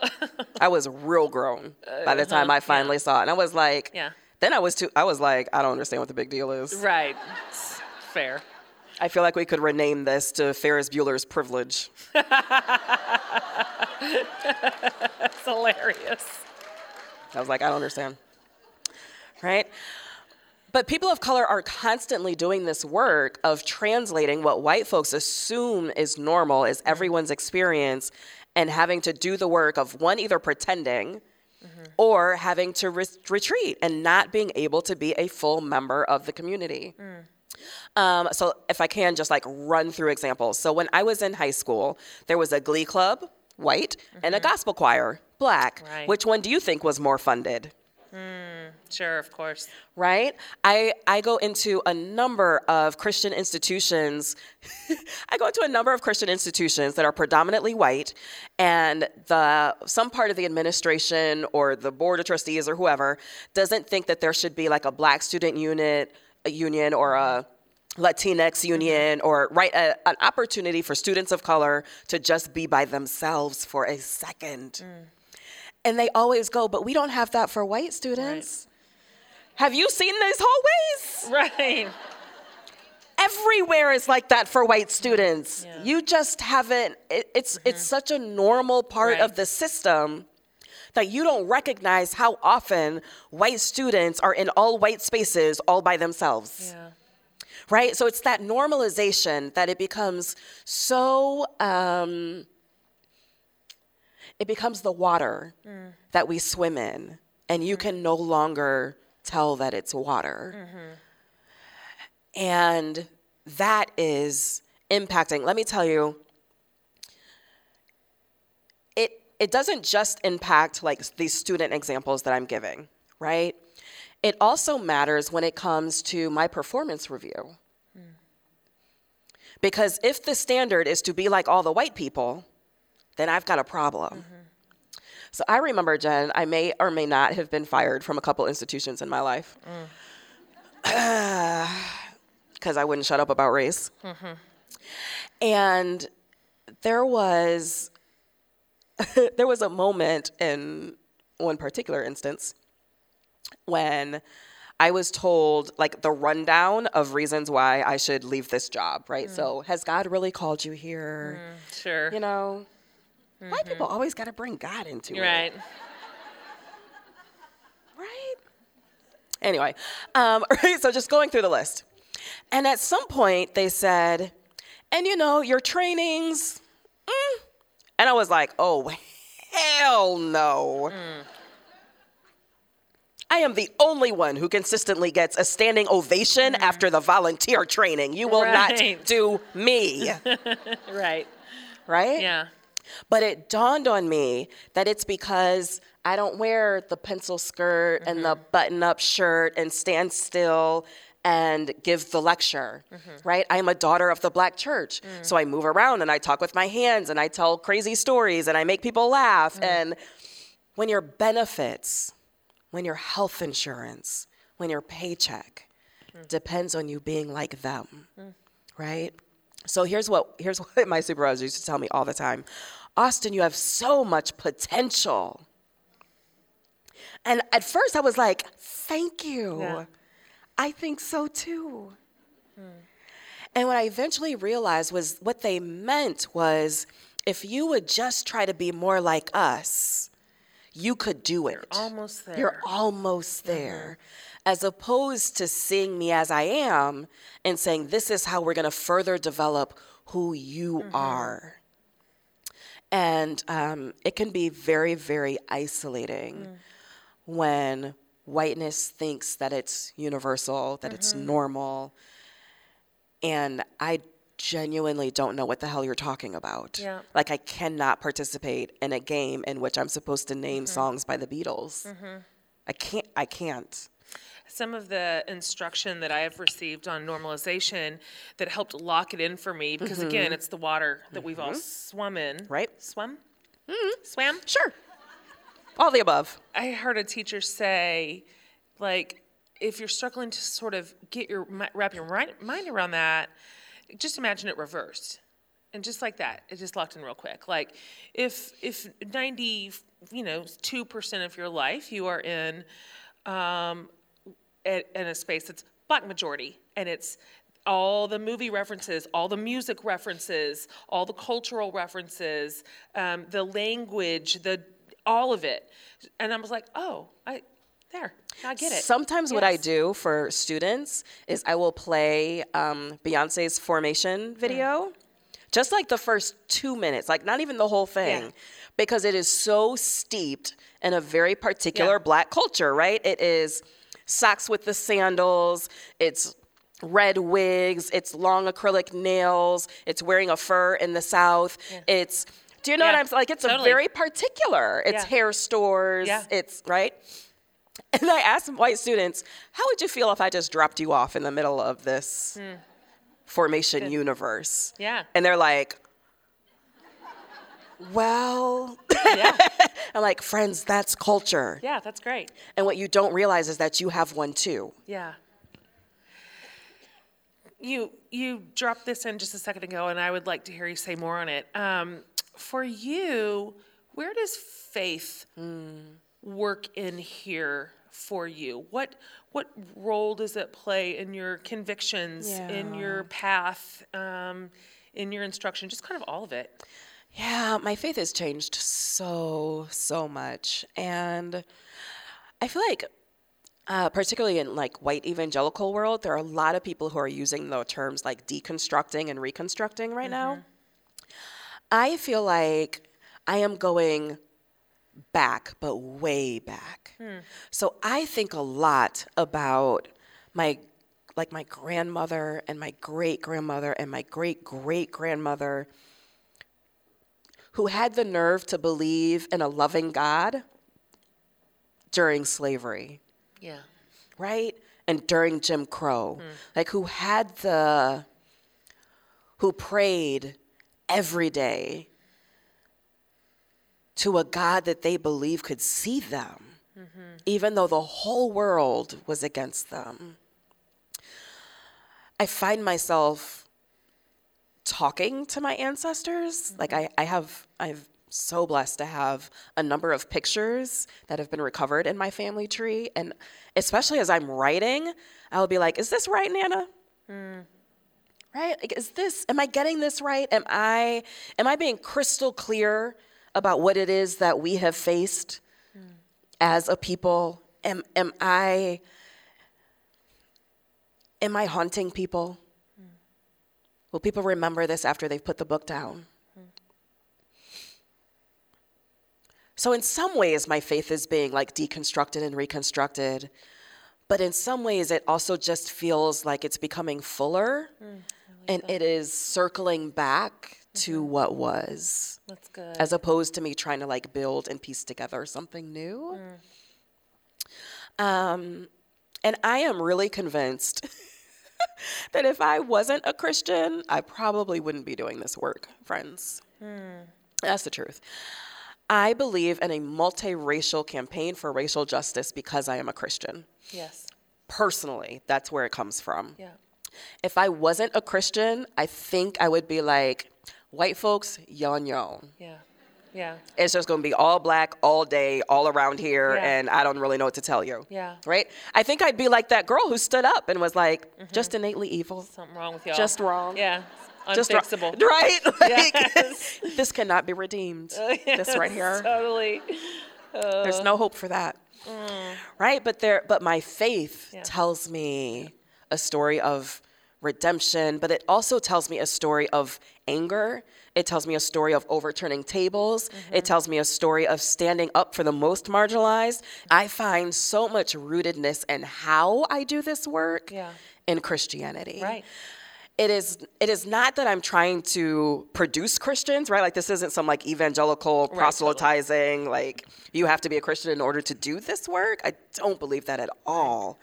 C: <laughs> I was real grown by the time I uh-huh, finally saw it, and I was like,
B: Yeah.
C: Then I was too. I was like, I don't understand what the big deal is.
B: Right. It's fair.
C: I feel like we could rename this to Ferris Bueller's Privilege. <laughs>
B: It's hilarious.
C: I was like, I don't understand. Right? But people of color are constantly doing this work of translating what white folks assume is normal, is mm-hmm. everyone's experience, and having to do the work of one, either pretending mm-hmm. or having to re- retreat and not being able to be a full member of the community. Mm. Um, so if I can just like run through examples. So when I was in high school, there was a glee club, white, and a mm-hmm. gospel choir, black.
B: Right.
C: Which one do you think was more funded?
B: Mm, sure, of course.
C: right? I, I go into a number of Christian institutions. <laughs> I go into a number of Christian institutions that are predominantly white, and the some part of the administration or the board of trustees or whoever doesn't think that there should be like a black student unit, a union, or a mm-hmm. Latinx union, mm-hmm. or right a, an opportunity for students of color to just be by themselves for a second. Mm. And they always go, but we don't have that for white students. Have you seen these hallways?
B: Right. <laughs>
C: Everywhere is like that for white students.
B: Yeah.
C: You just haven't. It, it's it's such a normal part
B: Right.
C: of the system that you don't recognize how often white students are in all white spaces all by themselves.
B: Yeah.
C: Right? So it's that normalization that it becomes so. Um, it becomes the water mm. that we swim in, and you mm. can no longer tell that it's water. Mm-hmm. And that is impacting. Let me tell you, it, it doesn't just impact like these student examples that I'm giving, right? It also matters when it comes to my performance review. Mm. Because if the standard is to be like all the white people, then I've got a problem. Mm-hmm. So I remember, Jen, I may or may not have been fired from a couple institutions in my life. Mm. <sighs> Because I wouldn't shut up about race. Mm-hmm. And there was <laughs> there was a moment in one particular instance when I was told like the rundown of reasons why I should leave this job, right? Mm. So, has God really called you here?
B: Mm, sure.
C: You know, white people always got to bring God into it.
B: right.
C: Right? Anyway, um, <laughs> right, so just going through the list. And at some point, they said, and you know, your trainings, mm. and I was like, oh, hell no. I am the only one who consistently gets a standing ovation after the volunteer training. You will
B: Right.
C: not do me, <laughs>
B: Right.
C: right?
B: Yeah.
C: But it dawned on me that it's because I don't wear the pencil skirt and the mm-hmm. button up shirt and stand still and give the lecture, mm-hmm. right? I'm a daughter of the black church. So mm. I move around and I talk with my hands and I tell crazy stories and I make people laugh. Mm. And when your benefits, when your health insurance, when your paycheck mm. depends on you being like them, right? So here's what here's <laughs> what my supervisor used to tell me all the time. Austin, you have so much potential. And at first I was like, thank you.
B: Yeah.
C: I think so too. Hmm. And what I eventually realized was what they meant was if you would just try to be more like us, you could do it.
B: You're almost there.
C: You're almost mm-hmm. there. As opposed to seeing me as I am and saying, this is how we're going to further develop who you mm-hmm. are. And um, it can be very, very isolating mm. when whiteness thinks that it's universal, that it's mm-hmm. normal. And I genuinely don't know what the hell you're talking about.
B: Yeah.
C: Like, I cannot participate in a game in which I'm supposed to name mm-hmm. songs by the Beatles. I can't, I can't.
B: Some of the instruction that I have received on normalization that helped lock it in for me, because again, it's the water that we've all swum in.
C: right Mm-hmm. Right.
B: Swum? Swam?
C: Sure. All the above.
B: I heard a teacher say, like, if you're struggling to sort of get your wrap your mind around that, just imagine it reversed, and just like that, it just locked in real quick. Like, if if ninety, you know, two percent of your life you are in, um, in a space that's black majority, and it's all the movie references, all the music references, all the cultural references, um, the language, the all of it. And I was like, oh, I there, I get it.
C: Sometimes what I do for students is I will play um, Beyonce's Formation video, just like the first two minutes, like not even the whole thing,
B: Yeah.
C: because it is so steeped in a very particular
B: Yeah.
C: black culture, right? It is socks with the sandals, it's red wigs, it's long acrylic nails, it's wearing a fur in the South, it's do you know what I'm saying? Like it's a very particular. It's
B: Yeah.
C: hair stores,
B: Yeah.
C: it's right. And I asked white students, how would you feel if I just dropped you off in the middle of this hmm. formation universe?
B: Yeah.
C: And they're like, well,
B: Yeah. <laughs>
C: I'm like, friends, that's culture.
B: yeah, that's great.
C: And what you don't realize is that you have one too.
B: Yeah. You you dropped this in just a second ago, and I would like to hear you say more on it. Um, for you, where does faith work in here for you? What what role does it play in your convictions, in your path, um, in your instruction? Just kind of all of it.
C: Yeah, my faith has changed so, so much. And I feel like, uh, particularly in like white evangelical world, there are a lot of people who are using the terms like deconstructing and reconstructing right now. I feel like I am going back, but way back. So I think a lot about my like my grandmother and my great grandmother and my great great grandmother who had the nerve to believe in a loving God during slavery,
B: Yeah.
C: right? And during Jim Crow. Hmm. Like who had the who prayed every day to a God that they believe could see them, mm-hmm. even though the whole world was against them. I find myself talking to my ancestors. Mm-hmm. Like I, I have I'm so blessed to have a number of pictures that have been recovered in my family tree. And especially as I'm writing, I'll be like, is this right, Nana? Mm. Right? Like, is this am I getting this right? Am I am I being crystal clear about what it is that we have faced mm. as a people? Am am I am I haunting people? Will people remember this after they've put the book down? So, in some ways, my faith is being like deconstructed and reconstructed. But in some ways, it also just feels like it's becoming fuller mm, and it is circling back to mm-hmm. what was,
B: That's good.
C: as opposed to me trying to like build and piece together something new. Mm. Um, and I am really convinced <laughs> <laughs> that if I wasn't a Christian, I probably wouldn't be doing this work, friends. Hmm. That's the truth. I believe in a multiracial campaign for racial justice because I am a Christian.
B: yes.
C: Personally, that's where it comes from.
B: Yeah.
C: If I wasn't a Christian, I think I would be like, white folks, yon yon.
B: Yeah. Yeah.
C: It's just gonna be all black all day, all around here,
B: Yeah.
C: and I don't really know what to tell you.
B: Yeah.
C: Right? I think I'd be like that girl who stood up and was like, mm-hmm. just innately evil.
B: Something wrong with y'all.
C: Just wrong.
B: Yeah.
C: Just.
B: Unfixable. <laughs>
C: Right? <laughs> Like,
B: Yes. <laughs>
C: this cannot be redeemed. This right here.
B: Totally. Uh.
C: There's no hope for that. Mm. Right? But there but my faith
B: Yeah.
C: tells me a story of redemption, but it also tells me a story of anger. It tells me a story of overturning tables. It mm-hmm. tells me a story of standing up for the most marginalized. I find so much rootedness in how I do this work
B: Yeah.
C: in Christianity
B: Right.
C: it is it is not that I'm trying to produce Christians, right? Like this isn't some like evangelical
B: totally.
C: proselytizing, like you have to be a Christian in order to do this work. I don't believe that at all.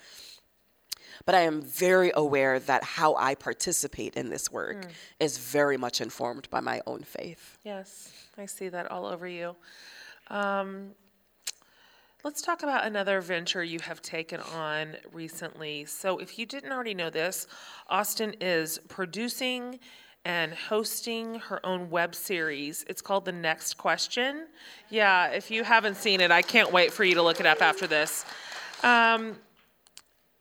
C: But I am very aware that how I participate in this work is very much informed by my own faith.
B: Yes. I see that all over you. Um, let's talk about another venture you have taken on recently. So, if you didn't already know this, Austin is producing and hosting her own web series. It's called The Next Question. Yeah, if you haven't seen it, I can't wait for you to look it up after this. Um,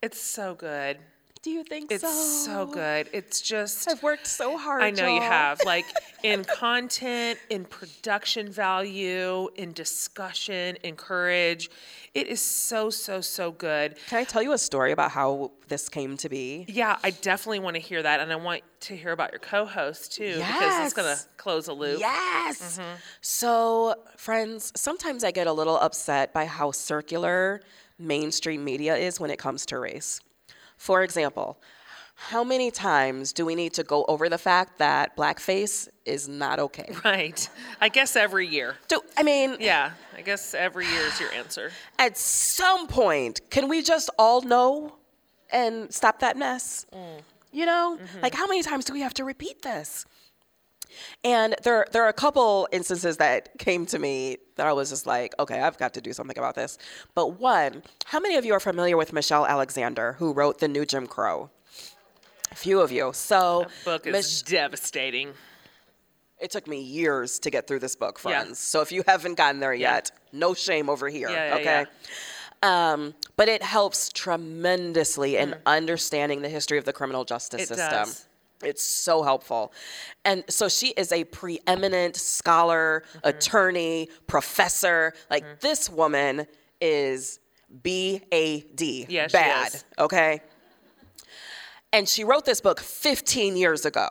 B: it's so good.
C: Do you think
B: It's
C: so?
B: so good. It's just
C: I've worked so hard.
B: I know you
C: y'all.
B: have. Like <laughs> in content, in production value, in discussion, in courage. It is so, so, so good.
C: Can I tell you a story about how this came to be?
B: Yeah, I definitely want to hear that. And I want to hear about your co host too, because it's going to close a loop.
C: Yes. Mm-hmm. So, friends, sometimes I get a little upset by how circular mainstream media is when it comes to race. For example, how many times do we need to go over the fact that blackface is not okay? <laughs>
B: Right. I guess every year.
C: Do I mean,
B: Yeah. I guess every year is your answer.
C: at some point, can we just all know and stop that mess? Mm. You know, mm-hmm. like how many times do we have to repeat this? And there, there are a couple instances that came to me that I was just like, okay, I've got to do something about this. But one, how many of you are familiar with Michelle Alexander, who wrote The New Jim Crow? A few of you. So,
B: Book is
C: Mich-
B: devastating.
C: it took me years to get through this book,
B: Yeah.
C: friends. So if you haven't gotten there
B: Yeah.
C: yet, no shame over here,
B: Yeah, yeah,
C: okay? Um, but it helps tremendously in understanding the history of the criminal justice
B: It
C: system.
B: does.
C: It's so helpful. And so she is a preeminent scholar,
B: Mm-hmm.
C: attorney, professor. Like this woman is B A D.
B: Yeah, she
C: bad. Okay. And she wrote this book 15 years ago,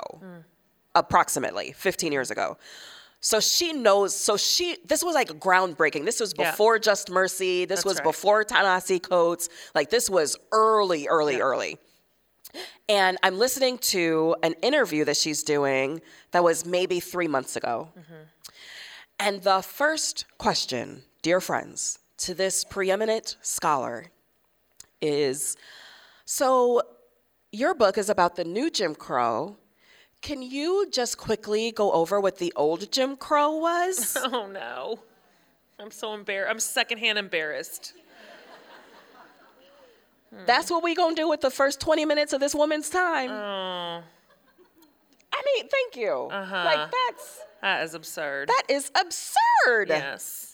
C: approximately 15 years ago. So she knows, so she, this was like groundbreaking. This was
B: Yeah.
C: before Just Mercy. This
B: That's
C: was
B: right.
C: before Ta-Nehisi Coates. Like this was early, early, early. And I'm listening to an interview that she's doing that was maybe three months ago. Mm-hmm. And the first question, dear friends, to this preeminent scholar is so your book is about the new Jim Crow. Can you just quickly go over what the old Jim Crow was? <laughs>
B: Oh no. I'm so embarrassed. I'm secondhand embarrassed.
C: That's what we gonna do with the first 20 minutes of this woman's time.
B: Oh,
C: I mean, thank you.
B: Uh-huh.
C: Like that's
B: that is absurd.
C: that is absurd.
B: yes.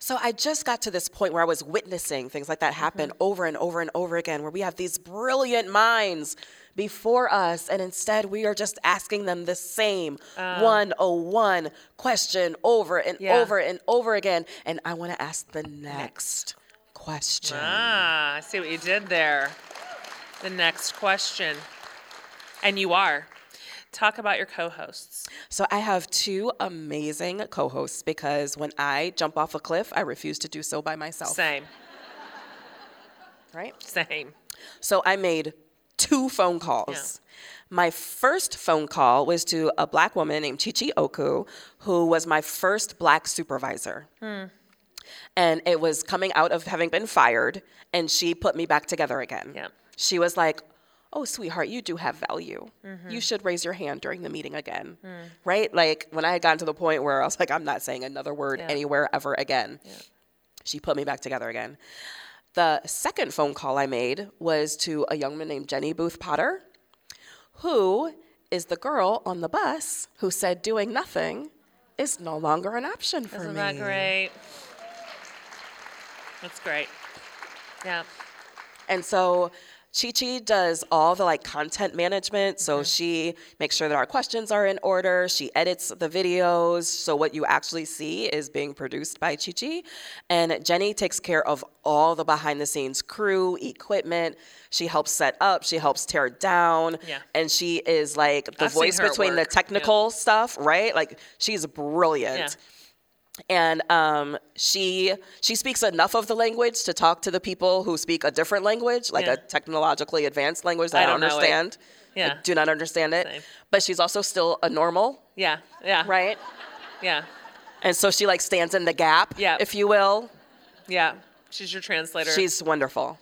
C: So I just got to this point where I was witnessing things like that happen over and over and over again, where we have these brilliant minds before us, and instead we are just asking them the same 101 question over and
B: Yeah.
C: over and over again. And I want to ask the next question.
B: Ah, I see what you did there. The next question. And you are. Talk about your co hosts.
C: So I have two amazing co hosts because when I jump off a cliff, I refuse to do so by myself.
B: Same.
C: Right?
B: Same.
C: So I made two phone calls. My first phone call was to a black woman named Chi Chi Okwu, who was my first black supervisor. And it was coming out of having been fired, and she put me back together again.
B: Yeah.
C: She was like, Oh, sweetheart, you do have value. Mm-hmm. You should raise your hand during the meeting again. Mm. Right? Like when I had gotten to the point where I was like, I'm not saying another word
B: Yeah.
C: anywhere ever again. yeah. She put me back together again. The second phone call I made was to a young man named Jenny Booth Potter, who is the girl on the bus who said doing nothing is no longer an option for
B: Isn't
C: me.
B: that great? That's great. Yeah.
C: And so Chi Chi does all the like content management. So mm-hmm. she makes sure that our questions are in order. She edits the videos. So what you actually see is being produced by Chi Chi. And Jenny takes care of all the behind the scenes crew, equipment. She helps set up, she helps tear down.
B: Yeah.
C: And she is like the
B: I've
C: voice between the
B: work. Yeah.
C: technical stuff, right? Like she's brilliant
B: Yeah.
C: And um, she she speaks enough of the language to talk to the people who speak a different language, like
B: Yeah.
C: a technologically advanced language that
B: I
C: I,
B: don't it.
C: understand. I
B: Yeah.
C: do not understand it.
B: Same.
C: But she's also still a normal,
B: Yeah. Yeah.
C: right?
B: Yeah.
C: And so she like stands in the gap,
B: Yeah.
C: if you will.
B: Yeah. She's your translator.
C: She's wonderful.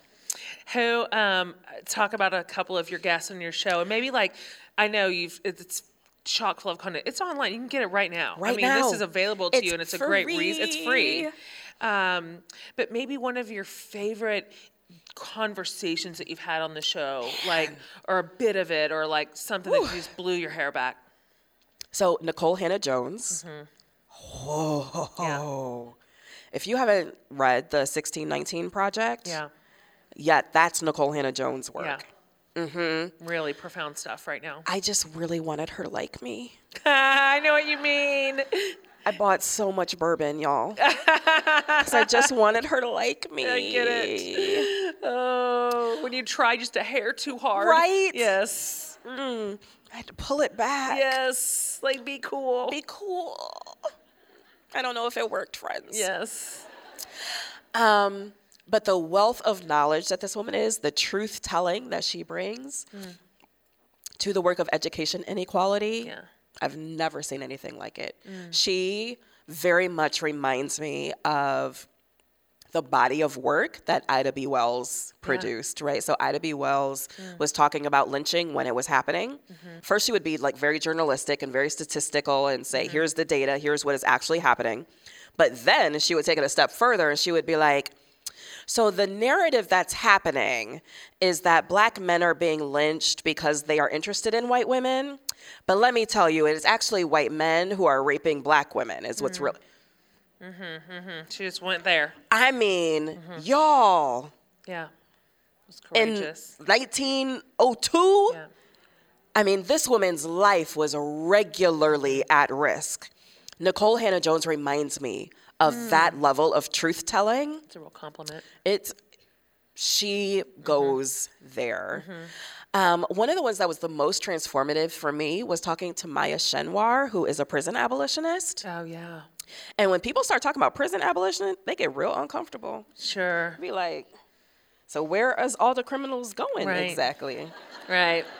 B: Who um, talk about a couple of your guests on your show, and maybe like I know you've it's chock full of content. It's online. You can get it right now. I
C: Right
B: mean, this is available to
C: It's
B: you, and it's a great reason. It's free.
C: free.
B: Um, but maybe one of your favorite conversations that you've had on the show, like or a bit of it, or like something that just blew your hair back.
C: So Nikole Hannah-Jones. Whoa.
B: Yeah.
C: If you haven't read the 1619 Project,
B: Yeah.
C: yet that's Nikole Hannah-Jones' work.
B: Yeah. Mm-hmm. Really profound stuff right now.
C: I just really wanted her to like me. <laughs>
B: I know what you mean.
C: I bought so much bourbon, y'all. <laughs> Because I just wanted her to like me.
B: I get it. Oh, when you try just a hair too hard.
C: Right?
B: Yes.
C: I had to pull it back.
B: Yes. Like be cool.
C: Be cool. I don't know if it worked, friends.
B: yes.
C: Um, but the wealth of knowledge that this woman is, the truth telling that she brings, mm. to the work of education inequality.
B: Yeah.
C: I've never seen anything like it. Mm. She very much reminds me of the body of work that Ida B. Wells produced, right? So Ida B. Wells mm. was talking about lynching when it was happening. Mm-hmm. First, she would be like very journalistic and very statistical and say, mm-hmm. here's the data, here's what is actually happening. But then she would take it a step further and she would be like, so the narrative that's happening is that black men are being lynched because they are interested in white women. But let me tell you, it is actually white men who are raping black women, is what's really. Mm-hmm, mm-hmm.
B: She just went there.
C: I mean, mm-hmm. y'all,
B: Yeah. It was
C: in 1902,
B: yeah.
C: I mean, this woman's life was regularly at risk. Nikole Hannah-Jones reminds me of hmm. that level of truth telling.
B: It's a real compliment.
C: It's she mm-hmm. goes there. Mm-hmm. Um, one of the ones that was the most transformative for me was talking to Maya Schenwar, who is a prison abolitionist.
B: Oh, yeah.
C: And when people start talking about prison abolition, they get real uncomfortable.
B: Sure.
C: Be like, so where is all the criminals going
B: Right.
C: exactly?
B: Right. <laughs>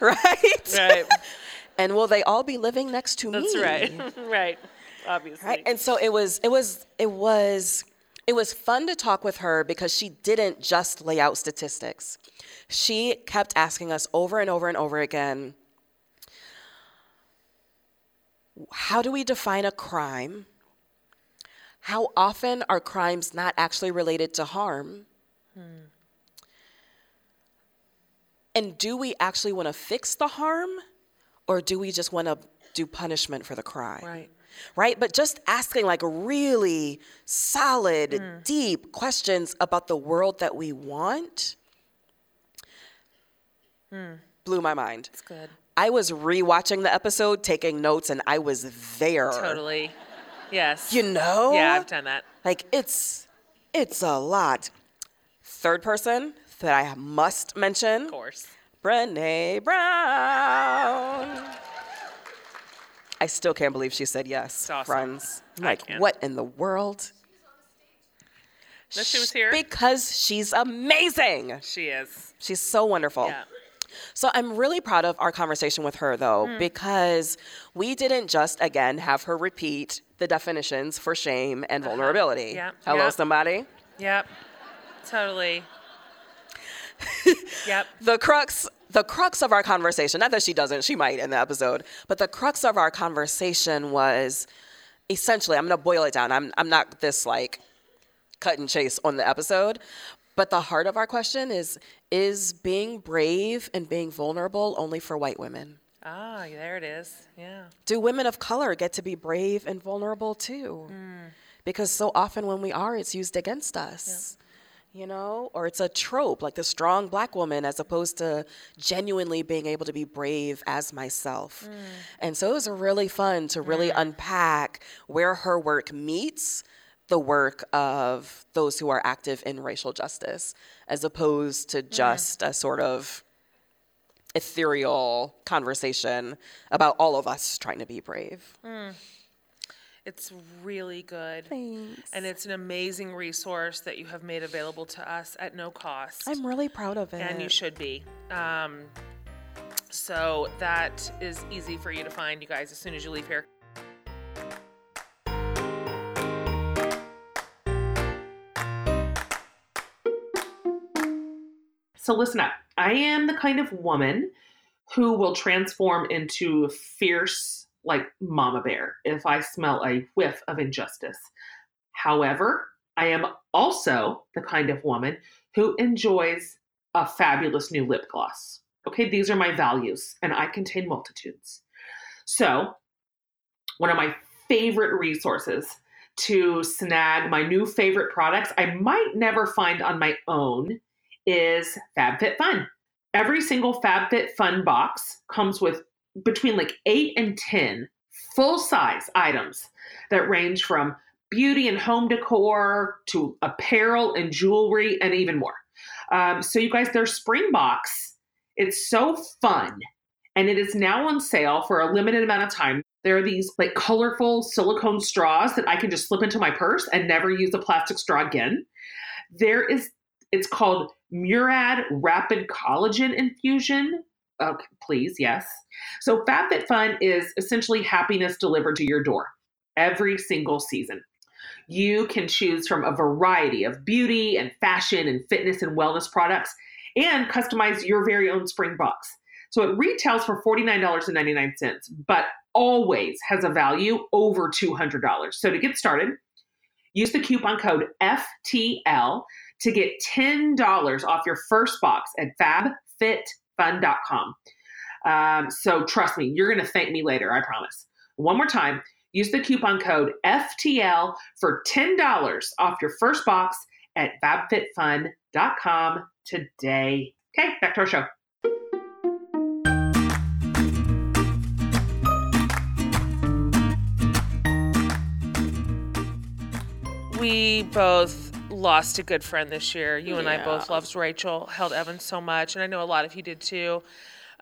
C: Right?
B: Right. <laughs>
C: and will they all be living next to
B: That's
C: me?
B: right. <laughs> right. Obviously.
C: right? And so it was it was it was it was fun to talk with her because she didn't just lay out statistics. She kept asking us over and over and over again how do we define a crime? How often are crimes not actually related to harm? Hmm. And do we actually want to fix the harm or do we just want to do punishment for the crime?
B: Right.
C: Right? But just asking like really solid, hmm. deep questions about the world that we want hmm. blew my mind.
B: It's good.
C: I was rewatching the episode, taking notes, and I was there.
B: Totally. Yes.
C: You know?
B: Yeah, I've done that.
C: Like it's it's a lot. Third person that I must mention,
B: Of course.
C: Brene Brown. I still can't believe she said yes,
B: awesome.
C: friends.
B: I
C: Like, what in the world?
B: No, she was here.
C: Because she's amazing.
B: She is.
C: She's so wonderful.
B: Yeah.
C: So I'm really proud of our conversation with her, though,
B: Hmm.
C: because we didn't just, again, have her repeat the definitions for shame and vulnerability.
B: Uh-huh. Yeah.
C: Hello,
B: Yeah.
C: somebody.
B: Yep. Totally. <laughs> yep.
C: the crux the crux of our conversation not that she doesn't she might in the episode but the crux of our conversation was essentially i'm going to boil it down i'm, I'm not this like cut and chase on the episode but the heart of our question is is being brave and being vulnerable only for white women
B: Ah, there it is. Yeah.
C: do women of color get to be brave and vulnerable too because so often when we are it's used against us you know? Or it's a trope like the strong black woman as opposed to genuinely being able to be brave as myself. Mm. And so it was really fun to really mm. unpack where her work meets the work of those who are active in racial justice as opposed to mm. just a sort of ethereal conversation about all of us trying to be brave.
B: It's really good. And it's an amazing resource that you have made available to us at no cost.
C: I'm really proud of it.
B: and you should be. Um, so that is easy for you to find, you guys, as soon as you leave here.
A: So listen up. I am the kind of woman who will transform into fierce, like mama bear, if I smell a whiff of injustice. However, I am also the kind of woman who enjoys a fabulous new lip gloss. Okay, these are my values, and I contain multitudes. So, one of my favorite resources to snag my new favorite products I might never find on my own is FabFitFun. Every single FabFitFun box comes with between like eight and 10 full size items that range from beauty and home decor to apparel and jewelry and even more. Um, so, you guys, their spring box, it's so fun. And it is now on sale for a limited amount of time. There are these like colorful silicone straws that I can just slip into my purse and never use a plastic straw again. There is, it's called Murad Rapid Collagen Infusion Oh, okay, please, yes. So FabFitFun is essentially happiness delivered to your door every single season. You can choose from a variety of beauty and fashion and fitness and wellness products and customize your very own spring box. So it retails for $49.99, but always has a value over $200. So to get started, use the coupon code FTL to get $10 off your first box at fabfitfun.com. Um, so trust me, you're going to thank me later, I promise. One more time, use the coupon code FTL for $10 off your first box at fabfitfun.com today. Okay, back to our show.
B: We both lost a good friend this year. You and I
C: Yeah.
B: both loved Rachel, Held Evans so much, and I know a lot of you did too.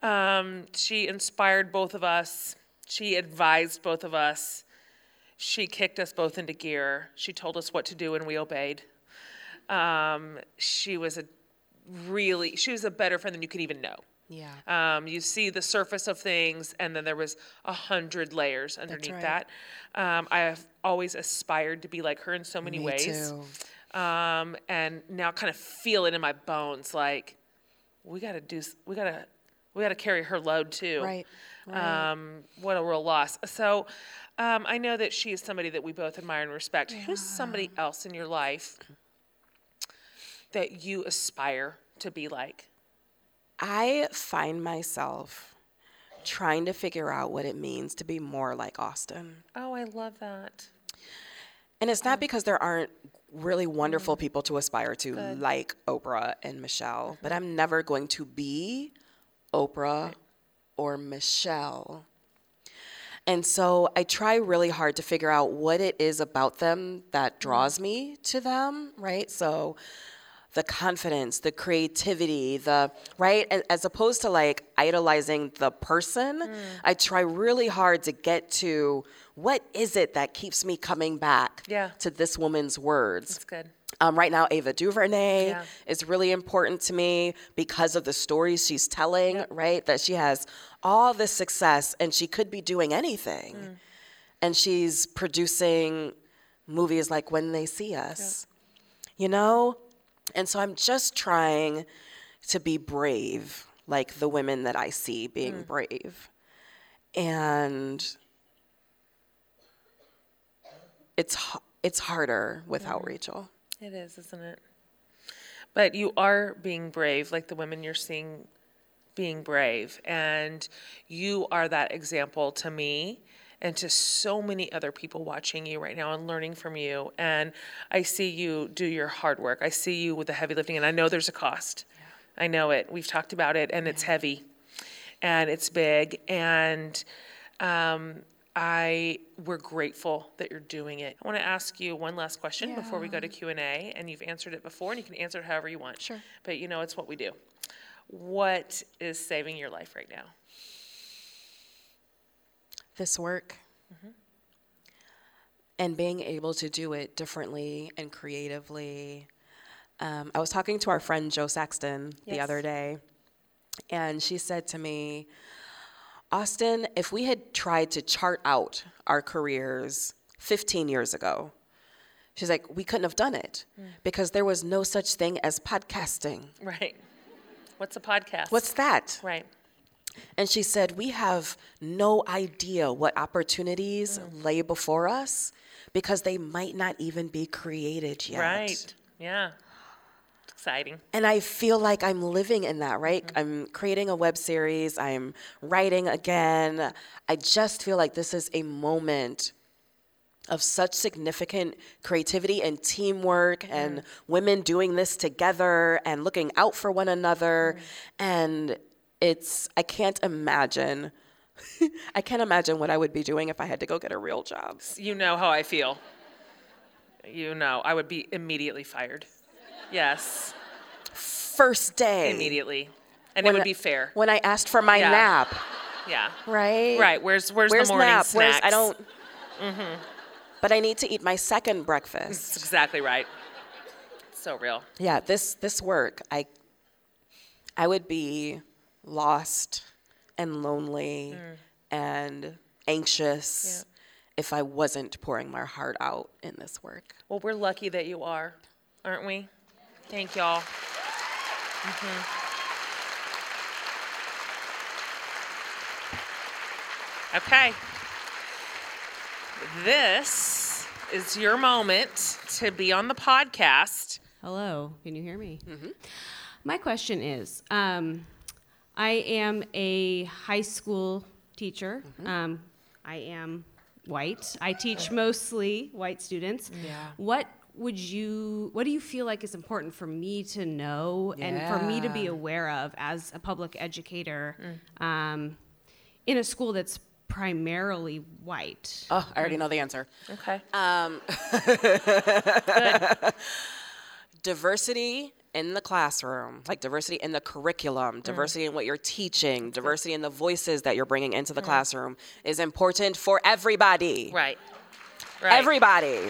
B: Um, she inspired both of us. She advised both of us. She kicked us both into gear. She told us what to do, and we obeyed. Um, she was a really, she was a better friend than you could even know.
C: Yeah.
B: Um, you see the surface of things, and then there was a hundred layers underneath
C: right.
B: that. Um, I have always aspired to be like her in so many
C: Me
B: ways,
C: too.
B: Um, and now kind of feel it in my bones. Like we got to do, we got to, we got to carry her load too.
C: Right, right.
B: Um, what a real loss. So um, I know that she is somebody that we both admire and respect. Who's somebody else in your life that you aspire to be like?
C: I find myself trying to figure out what it means to be more like Austin.
B: Oh, I love that.
C: And it's not because there aren't really wonderful mm-hmm. people to aspire to, like Oprah and Michelle, but I'm mm-hmm. never going to be Oprah or Michelle. And so I try really hard to figure out what it is about them that mm-hmm. draws me to them, right? So the confidence, the creativity, the right, as opposed to like idolizing the person, I try really hard to get to what is it that keeps me coming back
B: Yeah.
C: to this woman's words.
B: That's good.
C: Um, right now, Ava DuVernay
B: Yeah.
C: is really important to me because of the stories she's telling, right? That she has all this success and she could be doing anything.
B: Mm.
C: And she's producing movies like When They See Us, you know? And so I'm just trying to be brave, like the women that I see being
B: Mm.
C: brave. And it's, it's harder without Rachel.
B: It is, isn't it? But you are being brave, like the women you're seeing being brave. And you are that example to me and to so many other people watching you right now and learning from you. And I see you do your hard work. I see you with the heavy lifting, and I know there's a cost. I know it. We've talked about it, and it's heavy and it's big. And um, I we're grateful that you're doing it. I want to ask you one last question before we go to Q and A, and you've answered it before, and you can answer it however you want.
C: Sure.
B: But you know, it's what we do. What is saving your life right now?
C: This work and being able to do it differently and creatively. Um, I was talking to our friend Jo Saxton the other day, and she said to me, Austin, if we had tried to chart out our careers 15 years ago, she's like, we couldn't have done it because there was no such thing as podcasting.
B: Right. What's a podcast?
C: What's that?
B: right?
C: And she said, We have no idea what opportunities mm. lay before us because they might not even be created yet.
B: Right. Yeah. It's exciting.
C: And I feel like I'm living in that, right? Mm-hmm. I'm creating a web series, I'm writing again. I just feel like this is a moment of such significant creativity and teamwork and mm. women doing this together and looking out for one another. Mm. And it's, I can't imagine. <laughs> I can't imagine what I would be doing if I had to go get a real job.
B: You know how I feel. You know, I would be immediately fired. Yes,
C: First day.
B: immediately. And
C: When
B: it would be fair.
C: When I asked for my
B: Yeah.
C: nap,
B: Yeah.
C: right?
B: Right. Where's where's,
C: Where's
B: the morning
C: nap? Where's? I don't. mm-hmm. But I need to eat my second breakfast.
B: That's exactly right. So real.
C: yeah, this this work, I I would be lost and lonely and anxious if I wasn't pouring my heart out in this work.
B: Well, we're lucky that you are, aren't we? Thank y'all. Mhm. Okay. This is your moment to be on the podcast.
D: Hello, can you hear me? My question is um, I am a high school teacher. Um, I am white. I teach mostly white students. Yeah. What would you what do you feel like is important for me to know and for me to be aware of as a public educator um, in a school that's primarily white
C: Oh, I already know the answer.
B: Okay. <laughs>
C: diversity in the classroom, like diversity in the curriculum, mm. diversity in what you're teaching, diversity in the voices that you're bringing into the mm. classroom is important for everybody.
B: right. Right.
C: Everybody.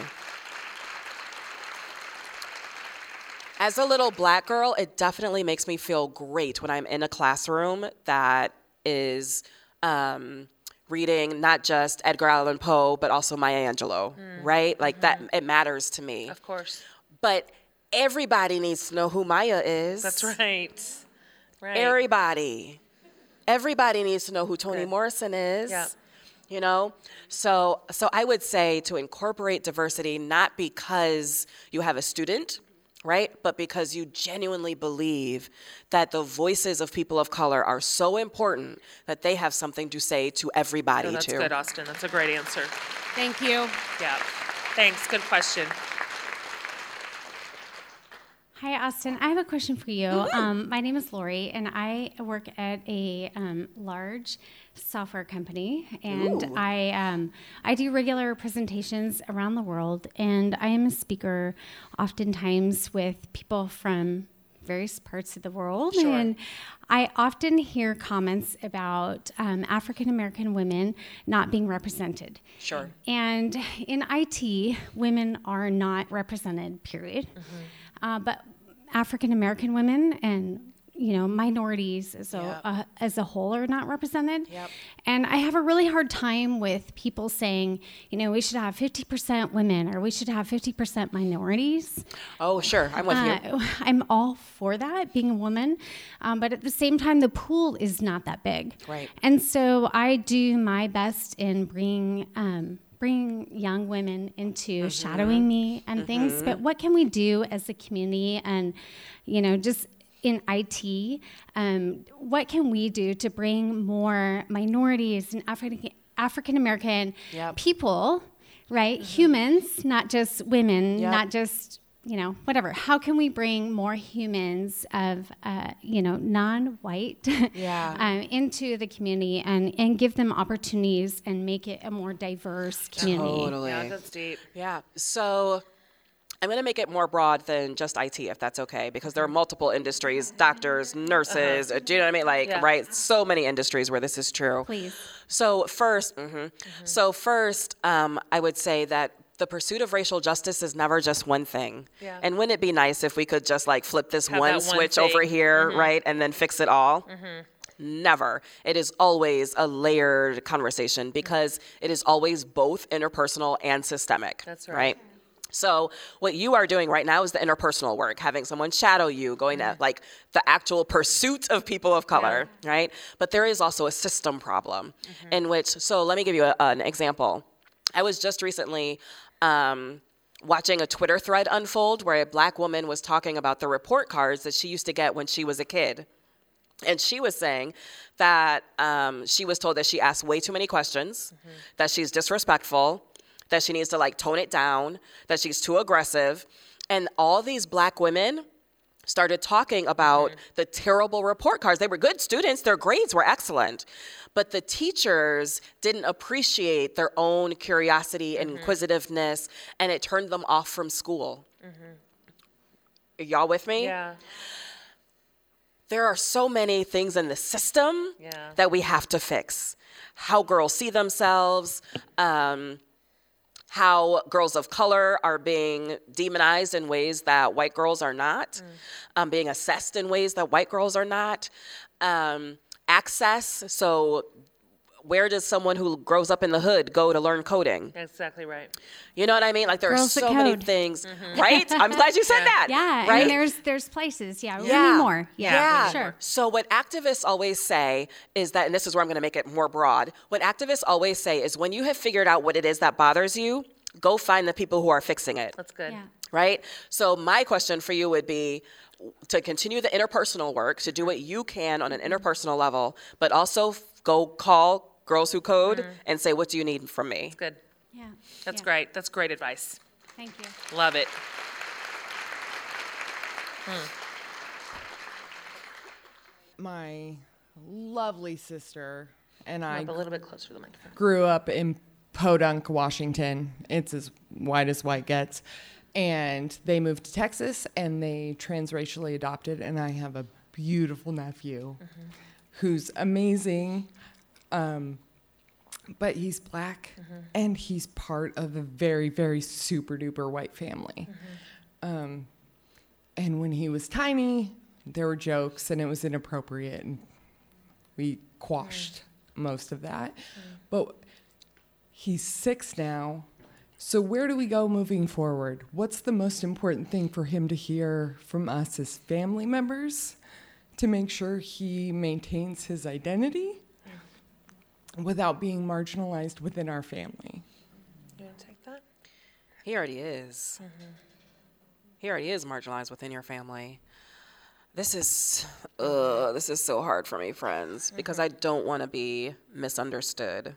C: As a little black girl, it definitely makes me feel great when I'm in a classroom that is um, reading not just Edgar Allan Poe, but also Maya Angelou, mm. right? Like that, mm-hmm. it matters to me.
B: of course.
C: But everybody needs to know who Maya is.
B: That's right. Right.
C: Everybody. Everybody needs to know who Toni
B: Good.
C: Morrison is.
B: Yeah.
C: You know? So so I would say to incorporate diversity not because you have a student, right? But because you genuinely believe that the voices of people of color are so important that they have something to say to everybody
B: No, that's
C: too.
B: good, Austin. That's a great answer.
D: thank you
B: Yeah. Thanks. Good question.
E: Hi, Austin. I have a question for you. Um, my name is Lori, and I work at a um, large software company, and I um, I do regular presentations around the world, and I am a speaker, oftentimes with people from various parts of the world, sure. and I often hear comments about um, African American women not being represented.
C: Sure.
E: And in IT, women are not represented, period. Uh, but African American women and you know minorities as a
C: Yep.
E: uh, as a whole are not represented.
C: Yep.
E: And I have a really hard time with people saying, you know, we should have 50% women or we should have 50% minorities.
C: Oh, sure. I'm with you.
E: Uh, <laughs> I'm all for that, being a woman, um, but at the same time, the pool is not that big.
C: Right.
E: And so I do my best in bringing um, bringing young women into
C: Mm-hmm.
E: shadowing me and things. But what can we do as a community, and you know, just in IT, um, what can we do to bring more minorities and African African American
C: Yep.
E: people, right? Humans, not just women,
C: Yep.
E: not just you know whatever. How can we bring more humans of uh, you know non-white <laughs>
C: Yeah.
E: um, into the community and and give them opportunities and make it a more diverse community?
C: Totally.
B: Yeah, that's deep.
C: Yeah. So I'm going to make it more broad than just IT, if that's okay, because there are multiple industries doctors, nurses, uh do you know what I mean? Like,
B: Yeah.
C: right? So many industries where this is true.
E: Please.
C: So, 1st mhm. so first, um, I would say that the pursuit of racial justice is never just one thing.
B: Yeah.
C: And wouldn't it be nice if we could just like flip this one
B: one
C: switch over
B: thing.
C: here, mm-hmm. right, and then fix it all? Mm-hmm. Never. It is always a layered conversation because it is always both interpersonal and systemic.
B: That's right.
C: So what you are doing right now is the interpersonal work, having someone shadow you, going to mm-hmm. like the actual pursuit of people of color, right? But there is also a system problem in which. So let me give you a, an example. I was just recently. Um, watching a Twitter thread unfold where a black woman was talking about the report cards that she used to get when she was a kid. And she was saying that um, she was told that she asked way too many questions, that she's disrespectful, that she needs to like tone it down, that she's too aggressive. And all these black women started talking about mm-hmm. the terrible report cards. They were good students, their grades were excellent. But the teachers didn't appreciate their own curiosity and inquisitiveness, and it turned them off from school. Are y'all with me?
B: Yeah.
C: there are so many things in the system
B: Yeah.
C: that we have to fix. How girls see themselves, um, how girls of color are being demonized in ways that white girls are not, um, being assessed in ways that white girls are not. Um, access. So, where does someone who grows up in the hood go to learn coding?
B: Exactly right.
C: You know what I mean? Like there
E: Girls
C: are so many
E: code.
C: things, mm-hmm. <laughs> right? I'm glad you said that.
E: Yeah,
C: right.
E: I mean, there's there's places. Yeah, we
C: Yeah.
E: need more. Yeah,
C: Yeah.
E: sure.
C: So what activists always say is that, and this is where I'm going to make it more broad. What activists always say is when you have figured out what it is that bothers you, go find the people who are fixing it.
B: That's good.
E: Yeah.
C: Right. So my question for you would be to continue the interpersonal work, to do what you can on an mm-hmm. interpersonal level, but also f- go call girls who code mm. and say, "What do you need from me?"
B: Good.
E: Yeah.
B: That's
E: yeah.
B: great. That's great advice.
E: Thank you.
B: Love it. Hmm.
F: my lovely sister and I
B: Up a little bit closer to the microphone.
F: grew up in Podunk, Washington. It's as white as white gets. And they moved to Texas and they transracially adopted. And I have a beautiful nephew mm-hmm. who's amazing. Um, but he's black and he's part of a very, very super duper white family. Um, and when he was tiny, there were jokes and it was inappropriate. And we quashed most of that. But he's six now. So, where do we go moving forward? What's the most important thing for him to hear from us as family members to make sure he maintains his identity without being marginalized within our family?
B: You want to take that?
C: He already is. He already is marginalized within your family. This is, uh, this is so hard for me, friends, because I don't want to be misunderstood.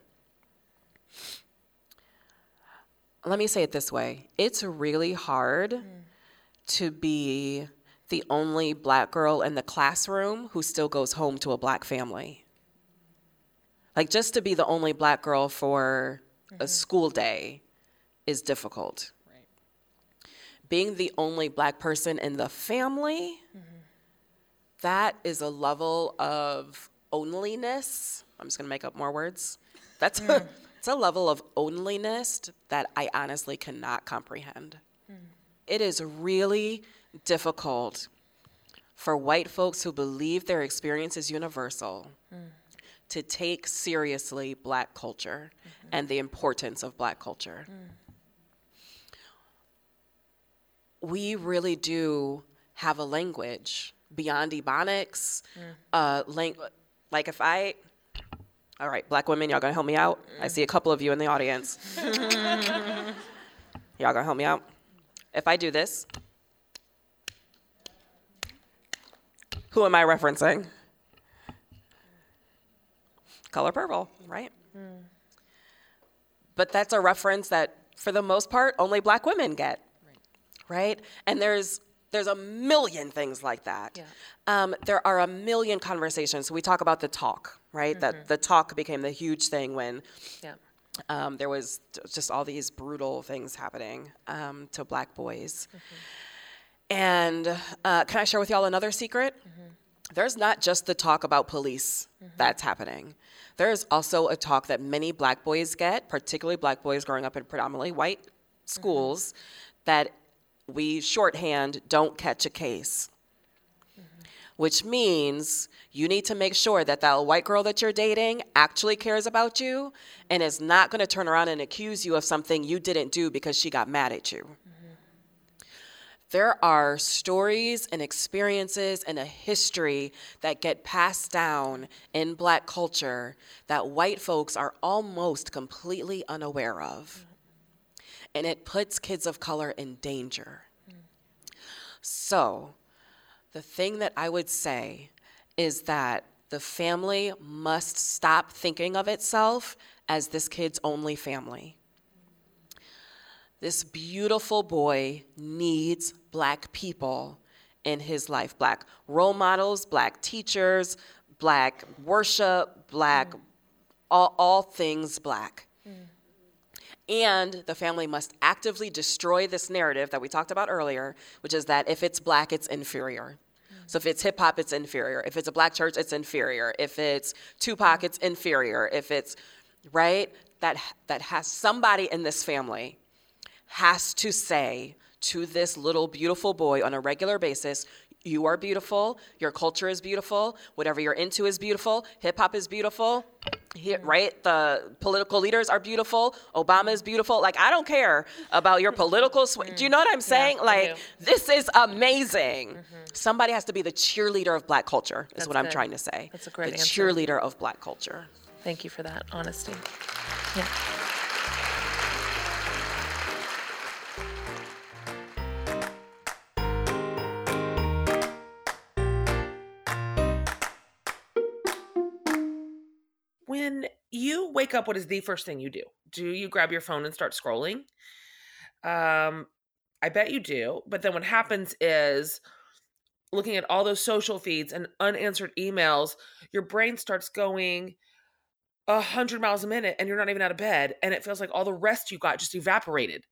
C: Let me say it this way it's really hard to be the only black girl in the classroom who still goes home to a black family. Like, just to be the only black girl for a mm-hmm. school day is difficult. Being the only black person in the family, mm-hmm. that is a level of onlyness. I'm just gonna make up more words. That's a, mm. <laughs> it's a level of onlyness that I honestly cannot comprehend. Mm. It is really difficult for white folks who believe their experience is universal mm. To take seriously black culture mm-hmm. and the importance of black culture. Mm. We really do have a language beyond ebonics. Mm. Uh, lang- like if I, all right, black women, y'all gonna help me out? I see a couple of you in the audience. <laughs> y'all gonna help me out? If I do this, who am I referencing? Color purple, right? But that's a reference that, for the most part, only black women get, right? And there's there's a million things like that.
B: Yeah.
C: Um, there are a million conversations. So we talk about the talk, right? That the talk became the huge thing when
B: Yeah.
C: um, there was just all these brutal things happening um, to black boys. And uh, can I share with y'all another secret? There's not just the talk about police that's happening. There's also a talk that many black boys get, particularly black boys growing up in predominantly white schools, mm-hmm. that we shorthand don't catch a case. Mm-hmm. Which means you need to make sure that that white girl that you're dating actually cares about you and is not going to turn around and accuse you of something you didn't do because she got mad at you. Mm-hmm. There are stories and experiences and a history that get passed down in black culture that white folks are almost completely unaware of. And it puts kids of color in danger. So, the thing that I would say is that the family must stop thinking of itself as this kid's only family. This beautiful boy needs black people in his life black role models, black teachers, black worship, black, all, all things black. And the family must actively destroy this narrative that we talked about earlier, which is that if it's black, it's inferior. So if it's hip hop, it's inferior. If it's a black church, it's inferior. If it's Tupac, it's inferior. If it's right, that that has somebody in this family has to say to this little beautiful boy on a regular basis, You are beautiful. Your culture is beautiful. Whatever you're into is beautiful. Hip hop is beautiful. Right? The political leaders are beautiful. Obama is beautiful. Like, I don't care about your political. Sw- do you know what I'm saying?
A: I
C: like, this is amazing. Mm-hmm. Somebody has to be the cheerleader of black culture, is
A: That's
C: what I'm trying to say.
A: That's a great
C: The
A: answer.
C: cheerleader of black culture.
A: Thank you for that honesty. Yeah. When you wake up, what is the first thing you do? Do you grab your phone and start scrolling? Um, I bet you do. But then what happens is looking at all those social feeds and unanswered emails, your brain starts going a hundred miles a minute and you're not even out of bed and it feels like all the rest you got just evaporated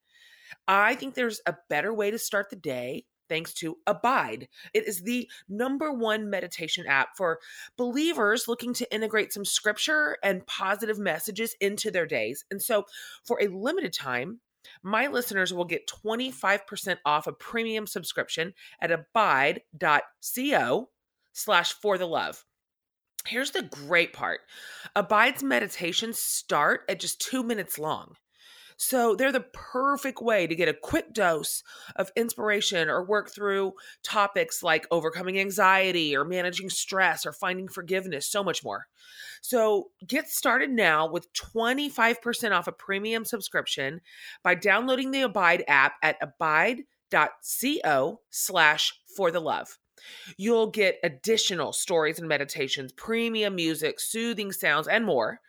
A: i think there's a better way to start the day thanks to abide. It is the number one meditation app for believers looking to integrate some scripture and positive messages into their days. And so for a limited time my listeners will get 25% off a premium subscription at abide.co slash for the love. Here's the great part. Abide's meditations start at just two minutes long. So they're the perfect way to get a quick dose of inspiration or work through topics like overcoming anxiety or managing stress or finding forgiveness, so much more. So get started now with 25% off a premium subscription by downloading the Abide app at abide.co slash for the love. You'll get additional stories and meditations, premium music, soothing sounds, and more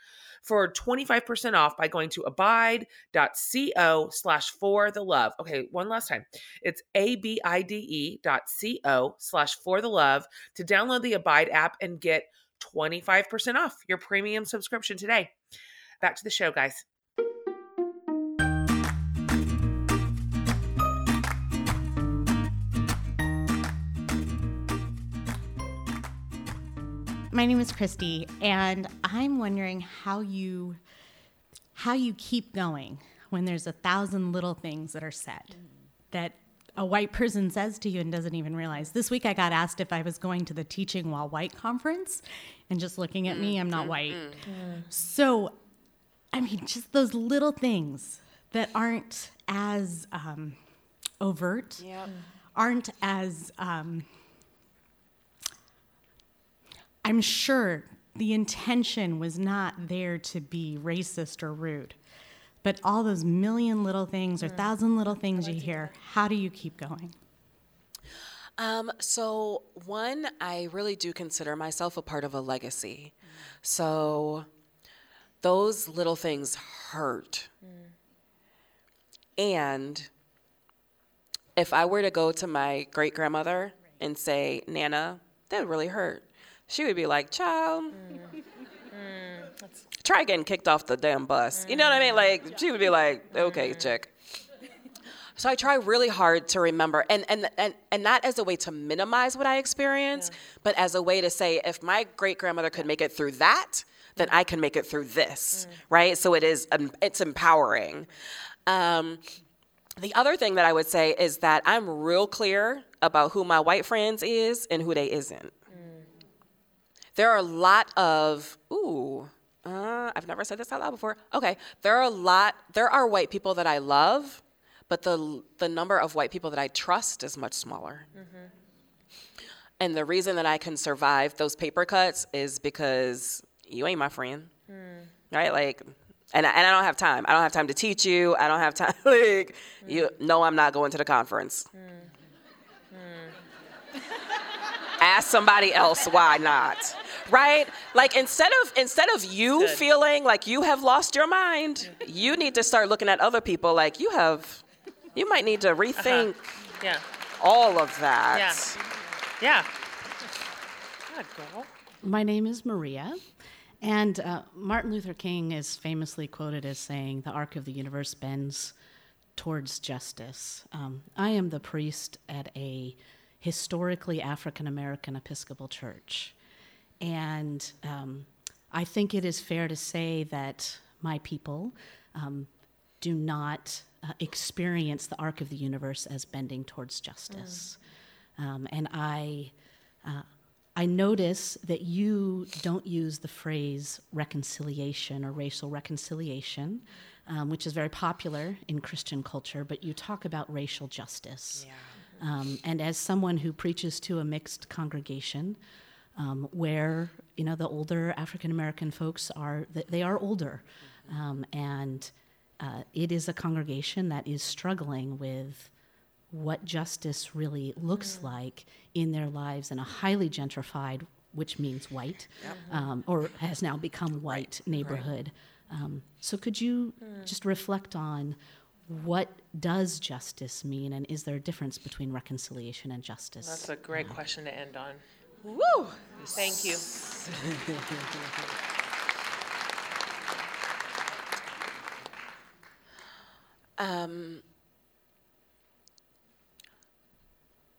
A: for 25% off by going to abide.co slash for the love. Okay, one last time. It's A-B-I-D-E dot C-O slash for the love to download the Abide app and get 25% off your premium subscription today. Back to the show, guys.
G: My name is Christy, and I'm wondering how you how you keep going when there's a thousand little things that are said that a white person says to you and doesn't even realize. This week I got asked if I was going to the Teaching While White conference, and just looking at me, I'm not white. So, I mean, just those little things that aren't as um, overt, aren't as um, I'm sure the intention was not there to be racist or rude. But all those million little things or mm. thousand little things you hear, how do you keep going?
C: Um, so one, I really do consider myself a part of a legacy. Mm. So those little things hurt. Mm. And if I were to go to my great grandmother and say, Nana, that really hurt, she would be like, child, mm. Mm. try getting kicked off the damn bus. You know what I mean? Like, she would be like, okay, mm. chick. So I try really hard to remember, and and and, and not as a way to minimize what I experience, but as a way to say, if my great grandmother could make it through that, then I can make it through this, right? So it is, um, it's empowering. Um, the other thing that I would say is that I'm real clear about who my white friends is and who they isn't. There are a lot of ooh. Uh, I've never said this out loud before. Okay, there are a lot. There are white people that I love, but the the number of white people that I trust is much smaller. Mm-hmm. And the reason that I can survive those paper cuts is because you ain't my friend, mm. right? Like, and I, and I don't have time. I don't have time to teach you. I don't have time. <laughs> like, you mm. no, I'm not going to the conference. Mm. Ask somebody else why not. <laughs> Right? Like instead of instead of you feeling like you have lost your mind, you need to start looking at other people like you have you might need to rethink
A: Yeah.
C: all of that.
A: Yeah. God, girl.
B: My name is Maria, and uh, Martin Luther King is famously quoted as saying, The arc of the universe bends towards justice. Um, I am the priest at a historically African American Episcopal church. And um, I think it is fair to say that my people um, do not uh, experience the arc of the universe as bending towards justice.
G: Um, and I, uh, I notice that you don't use the phrase reconciliation or racial reconciliation, um, which is very popular in Christian culture, but you talk about racial justice.
C: Yeah.
G: Um, and as someone who preaches to a mixed congregation, um, where you know the older African American folks are, they are older, um, and uh, it is a congregation that is struggling with what justice really looks mm. like in their lives in a highly gentrified, which means white, yep. um, or has now become white right. neighborhood. Right. Um, so, could you mm. just reflect on what does justice mean, and is there a difference between reconciliation and justice?
B: That's a great question to end on.
C: Woo!
B: Thank you.
C: um,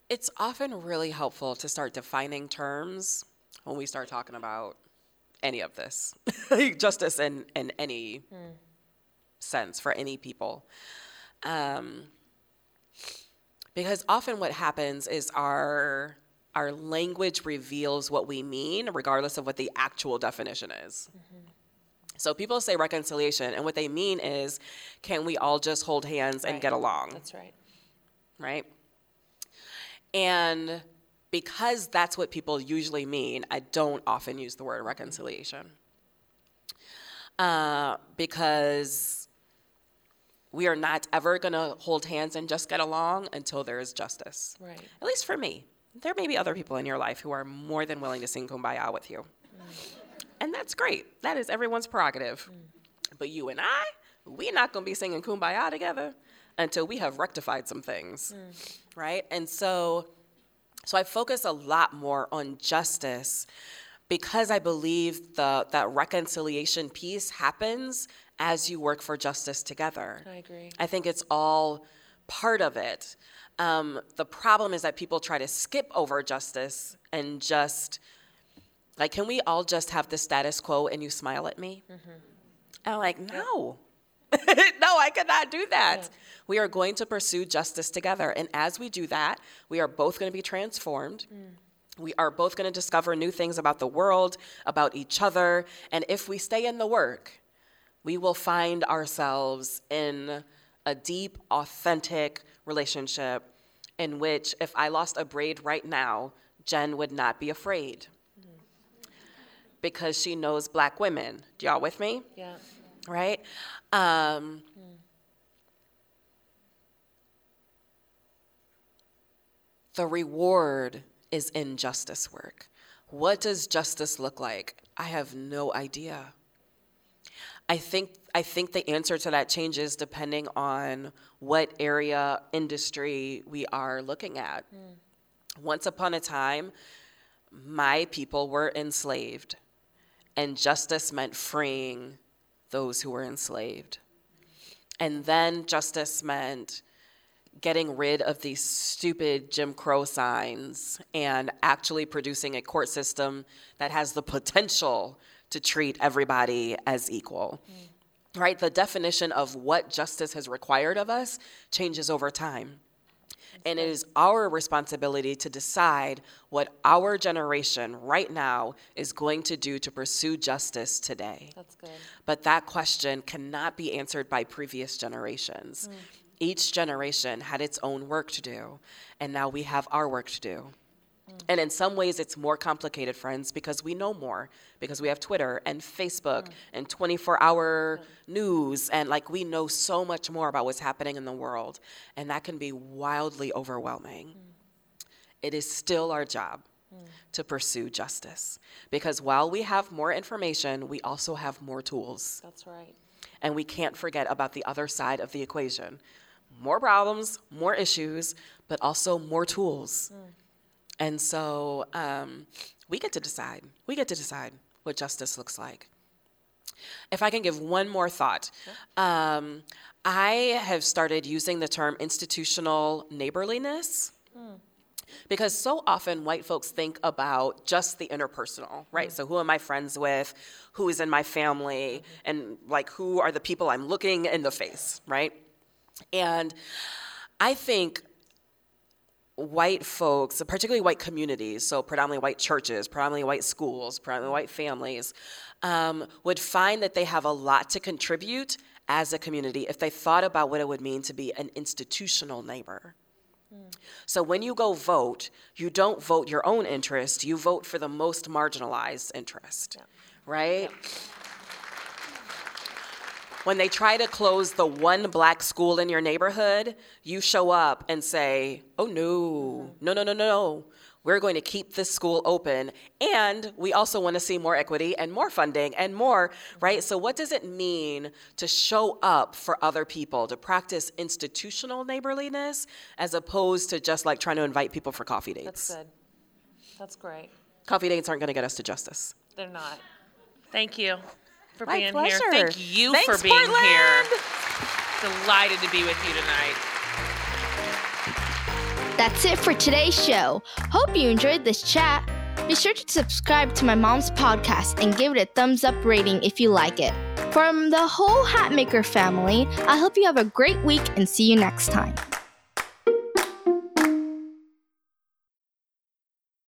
C: it's often really helpful to start defining terms when we start talking about any of this <laughs> justice in, in any mm. sense for any people. Um, because often what happens is our our language reveals what we mean regardless of what the actual definition is. Mm-hmm. So people say reconciliation, and what they mean is, can we all just hold hands and get along?
B: That's right.
C: Right? And because that's what people usually mean, I don't often use the word reconciliation. Uh, because we are not ever going to hold hands and just get along until there is justice.
B: Right.
C: At least for me. There may be other people in your life who are more than willing to sing kumbaya with you. Mm. And that's great. That is everyone's prerogative. Mm. But you and I, we're not going to be singing kumbaya together until we have rectified some things. Mm. Right? And so so I focus a lot more on justice because I believe the that reconciliation piece happens as you work for justice together.
B: I agree.
C: I think it's all part of it. Um, the problem is that people try to skip over justice and just like, can we all just have the status quo and you smile at me? Mm-hmm. I'm like, no, <laughs> no, I cannot do that. Yeah. We are going to pursue justice together. And as we do that, we are both going to be transformed. Mm. We are both going to discover new things about the world, about each other. And if we stay in the work, we will find ourselves in a deep, authentic relationship in which, if I lost a braid right now, Jen would not be afraid because she knows black women. Y'all with me?
B: Yeah.
C: Right? Um, The reward is in justice work. What does justice look like? I have no idea. I think I think the answer to that changes depending on what area industry we are looking at. Mm. Once upon a time, my people were enslaved, and justice meant freeing those who were enslaved. And then justice meant getting rid of these stupid Jim Crow signs and actually producing a court system that has the potential to treat everybody as equal. Mm. Right? The definition of what justice has required of us changes over time. And it is our responsibility to decide what our generation right now is going to do to pursue justice today.
B: That's good.
C: But that question cannot be answered by previous generations. Mm. Each generation had its own work to do, and now we have our work to do. And in some ways, it's more complicated, friends, because we know more, because we have Twitter and Facebook mm. and 24 hour mm. news, and like we know so much more about what's happening in the world, and that can be wildly overwhelming. Mm. It is still our job to pursue justice, because while we have more information, we also have more tools.
B: That's right.
C: And we can't forget about the other side of the equation more problems, more issues, but also more tools. And so um, we get to decide. We get to decide what justice looks like. If I can give one more thought, um, I have started using the term institutional neighborliness. Mm. Because so often white folks think about just the interpersonal, right? Mm. So, who am I friends with? Who is in my family? Mm-hmm. And, like, who are the people I'm looking in the face, right? And I think white folks, particularly white communities, so predominantly white churches, predominantly white schools, predominantly white families, um, would find that they have a lot to contribute as a community if they thought about what it would mean to be an institutional neighbor. So when you go vote, you don't vote your own interest, you vote for the most marginalized interest, yeah. right? Yeah. When they try to close the one black school in your neighborhood, you show up and say, oh no, no, no, no, no. No. We're going to keep this school open. And we also want to see more equity and more funding and more, right? So, what does it mean to show up for other people, to practice institutional neighborliness as opposed to just like trying to invite people for coffee dates?
B: That's good. That's great.
C: Coffee dates aren't going to get us to justice.
B: They're not. Thank you for
C: My
B: being
C: pleasure.
B: here. Thank you
C: Thanks,
B: for being
C: Portland.
B: here. Delighted to be with you tonight.
H: That's it for today's show. Hope you enjoyed this chat. Be sure to subscribe to my mom's podcast and give it a thumbs up rating if you like it. From the whole Hatmaker family, I hope you have a great week and see you next time.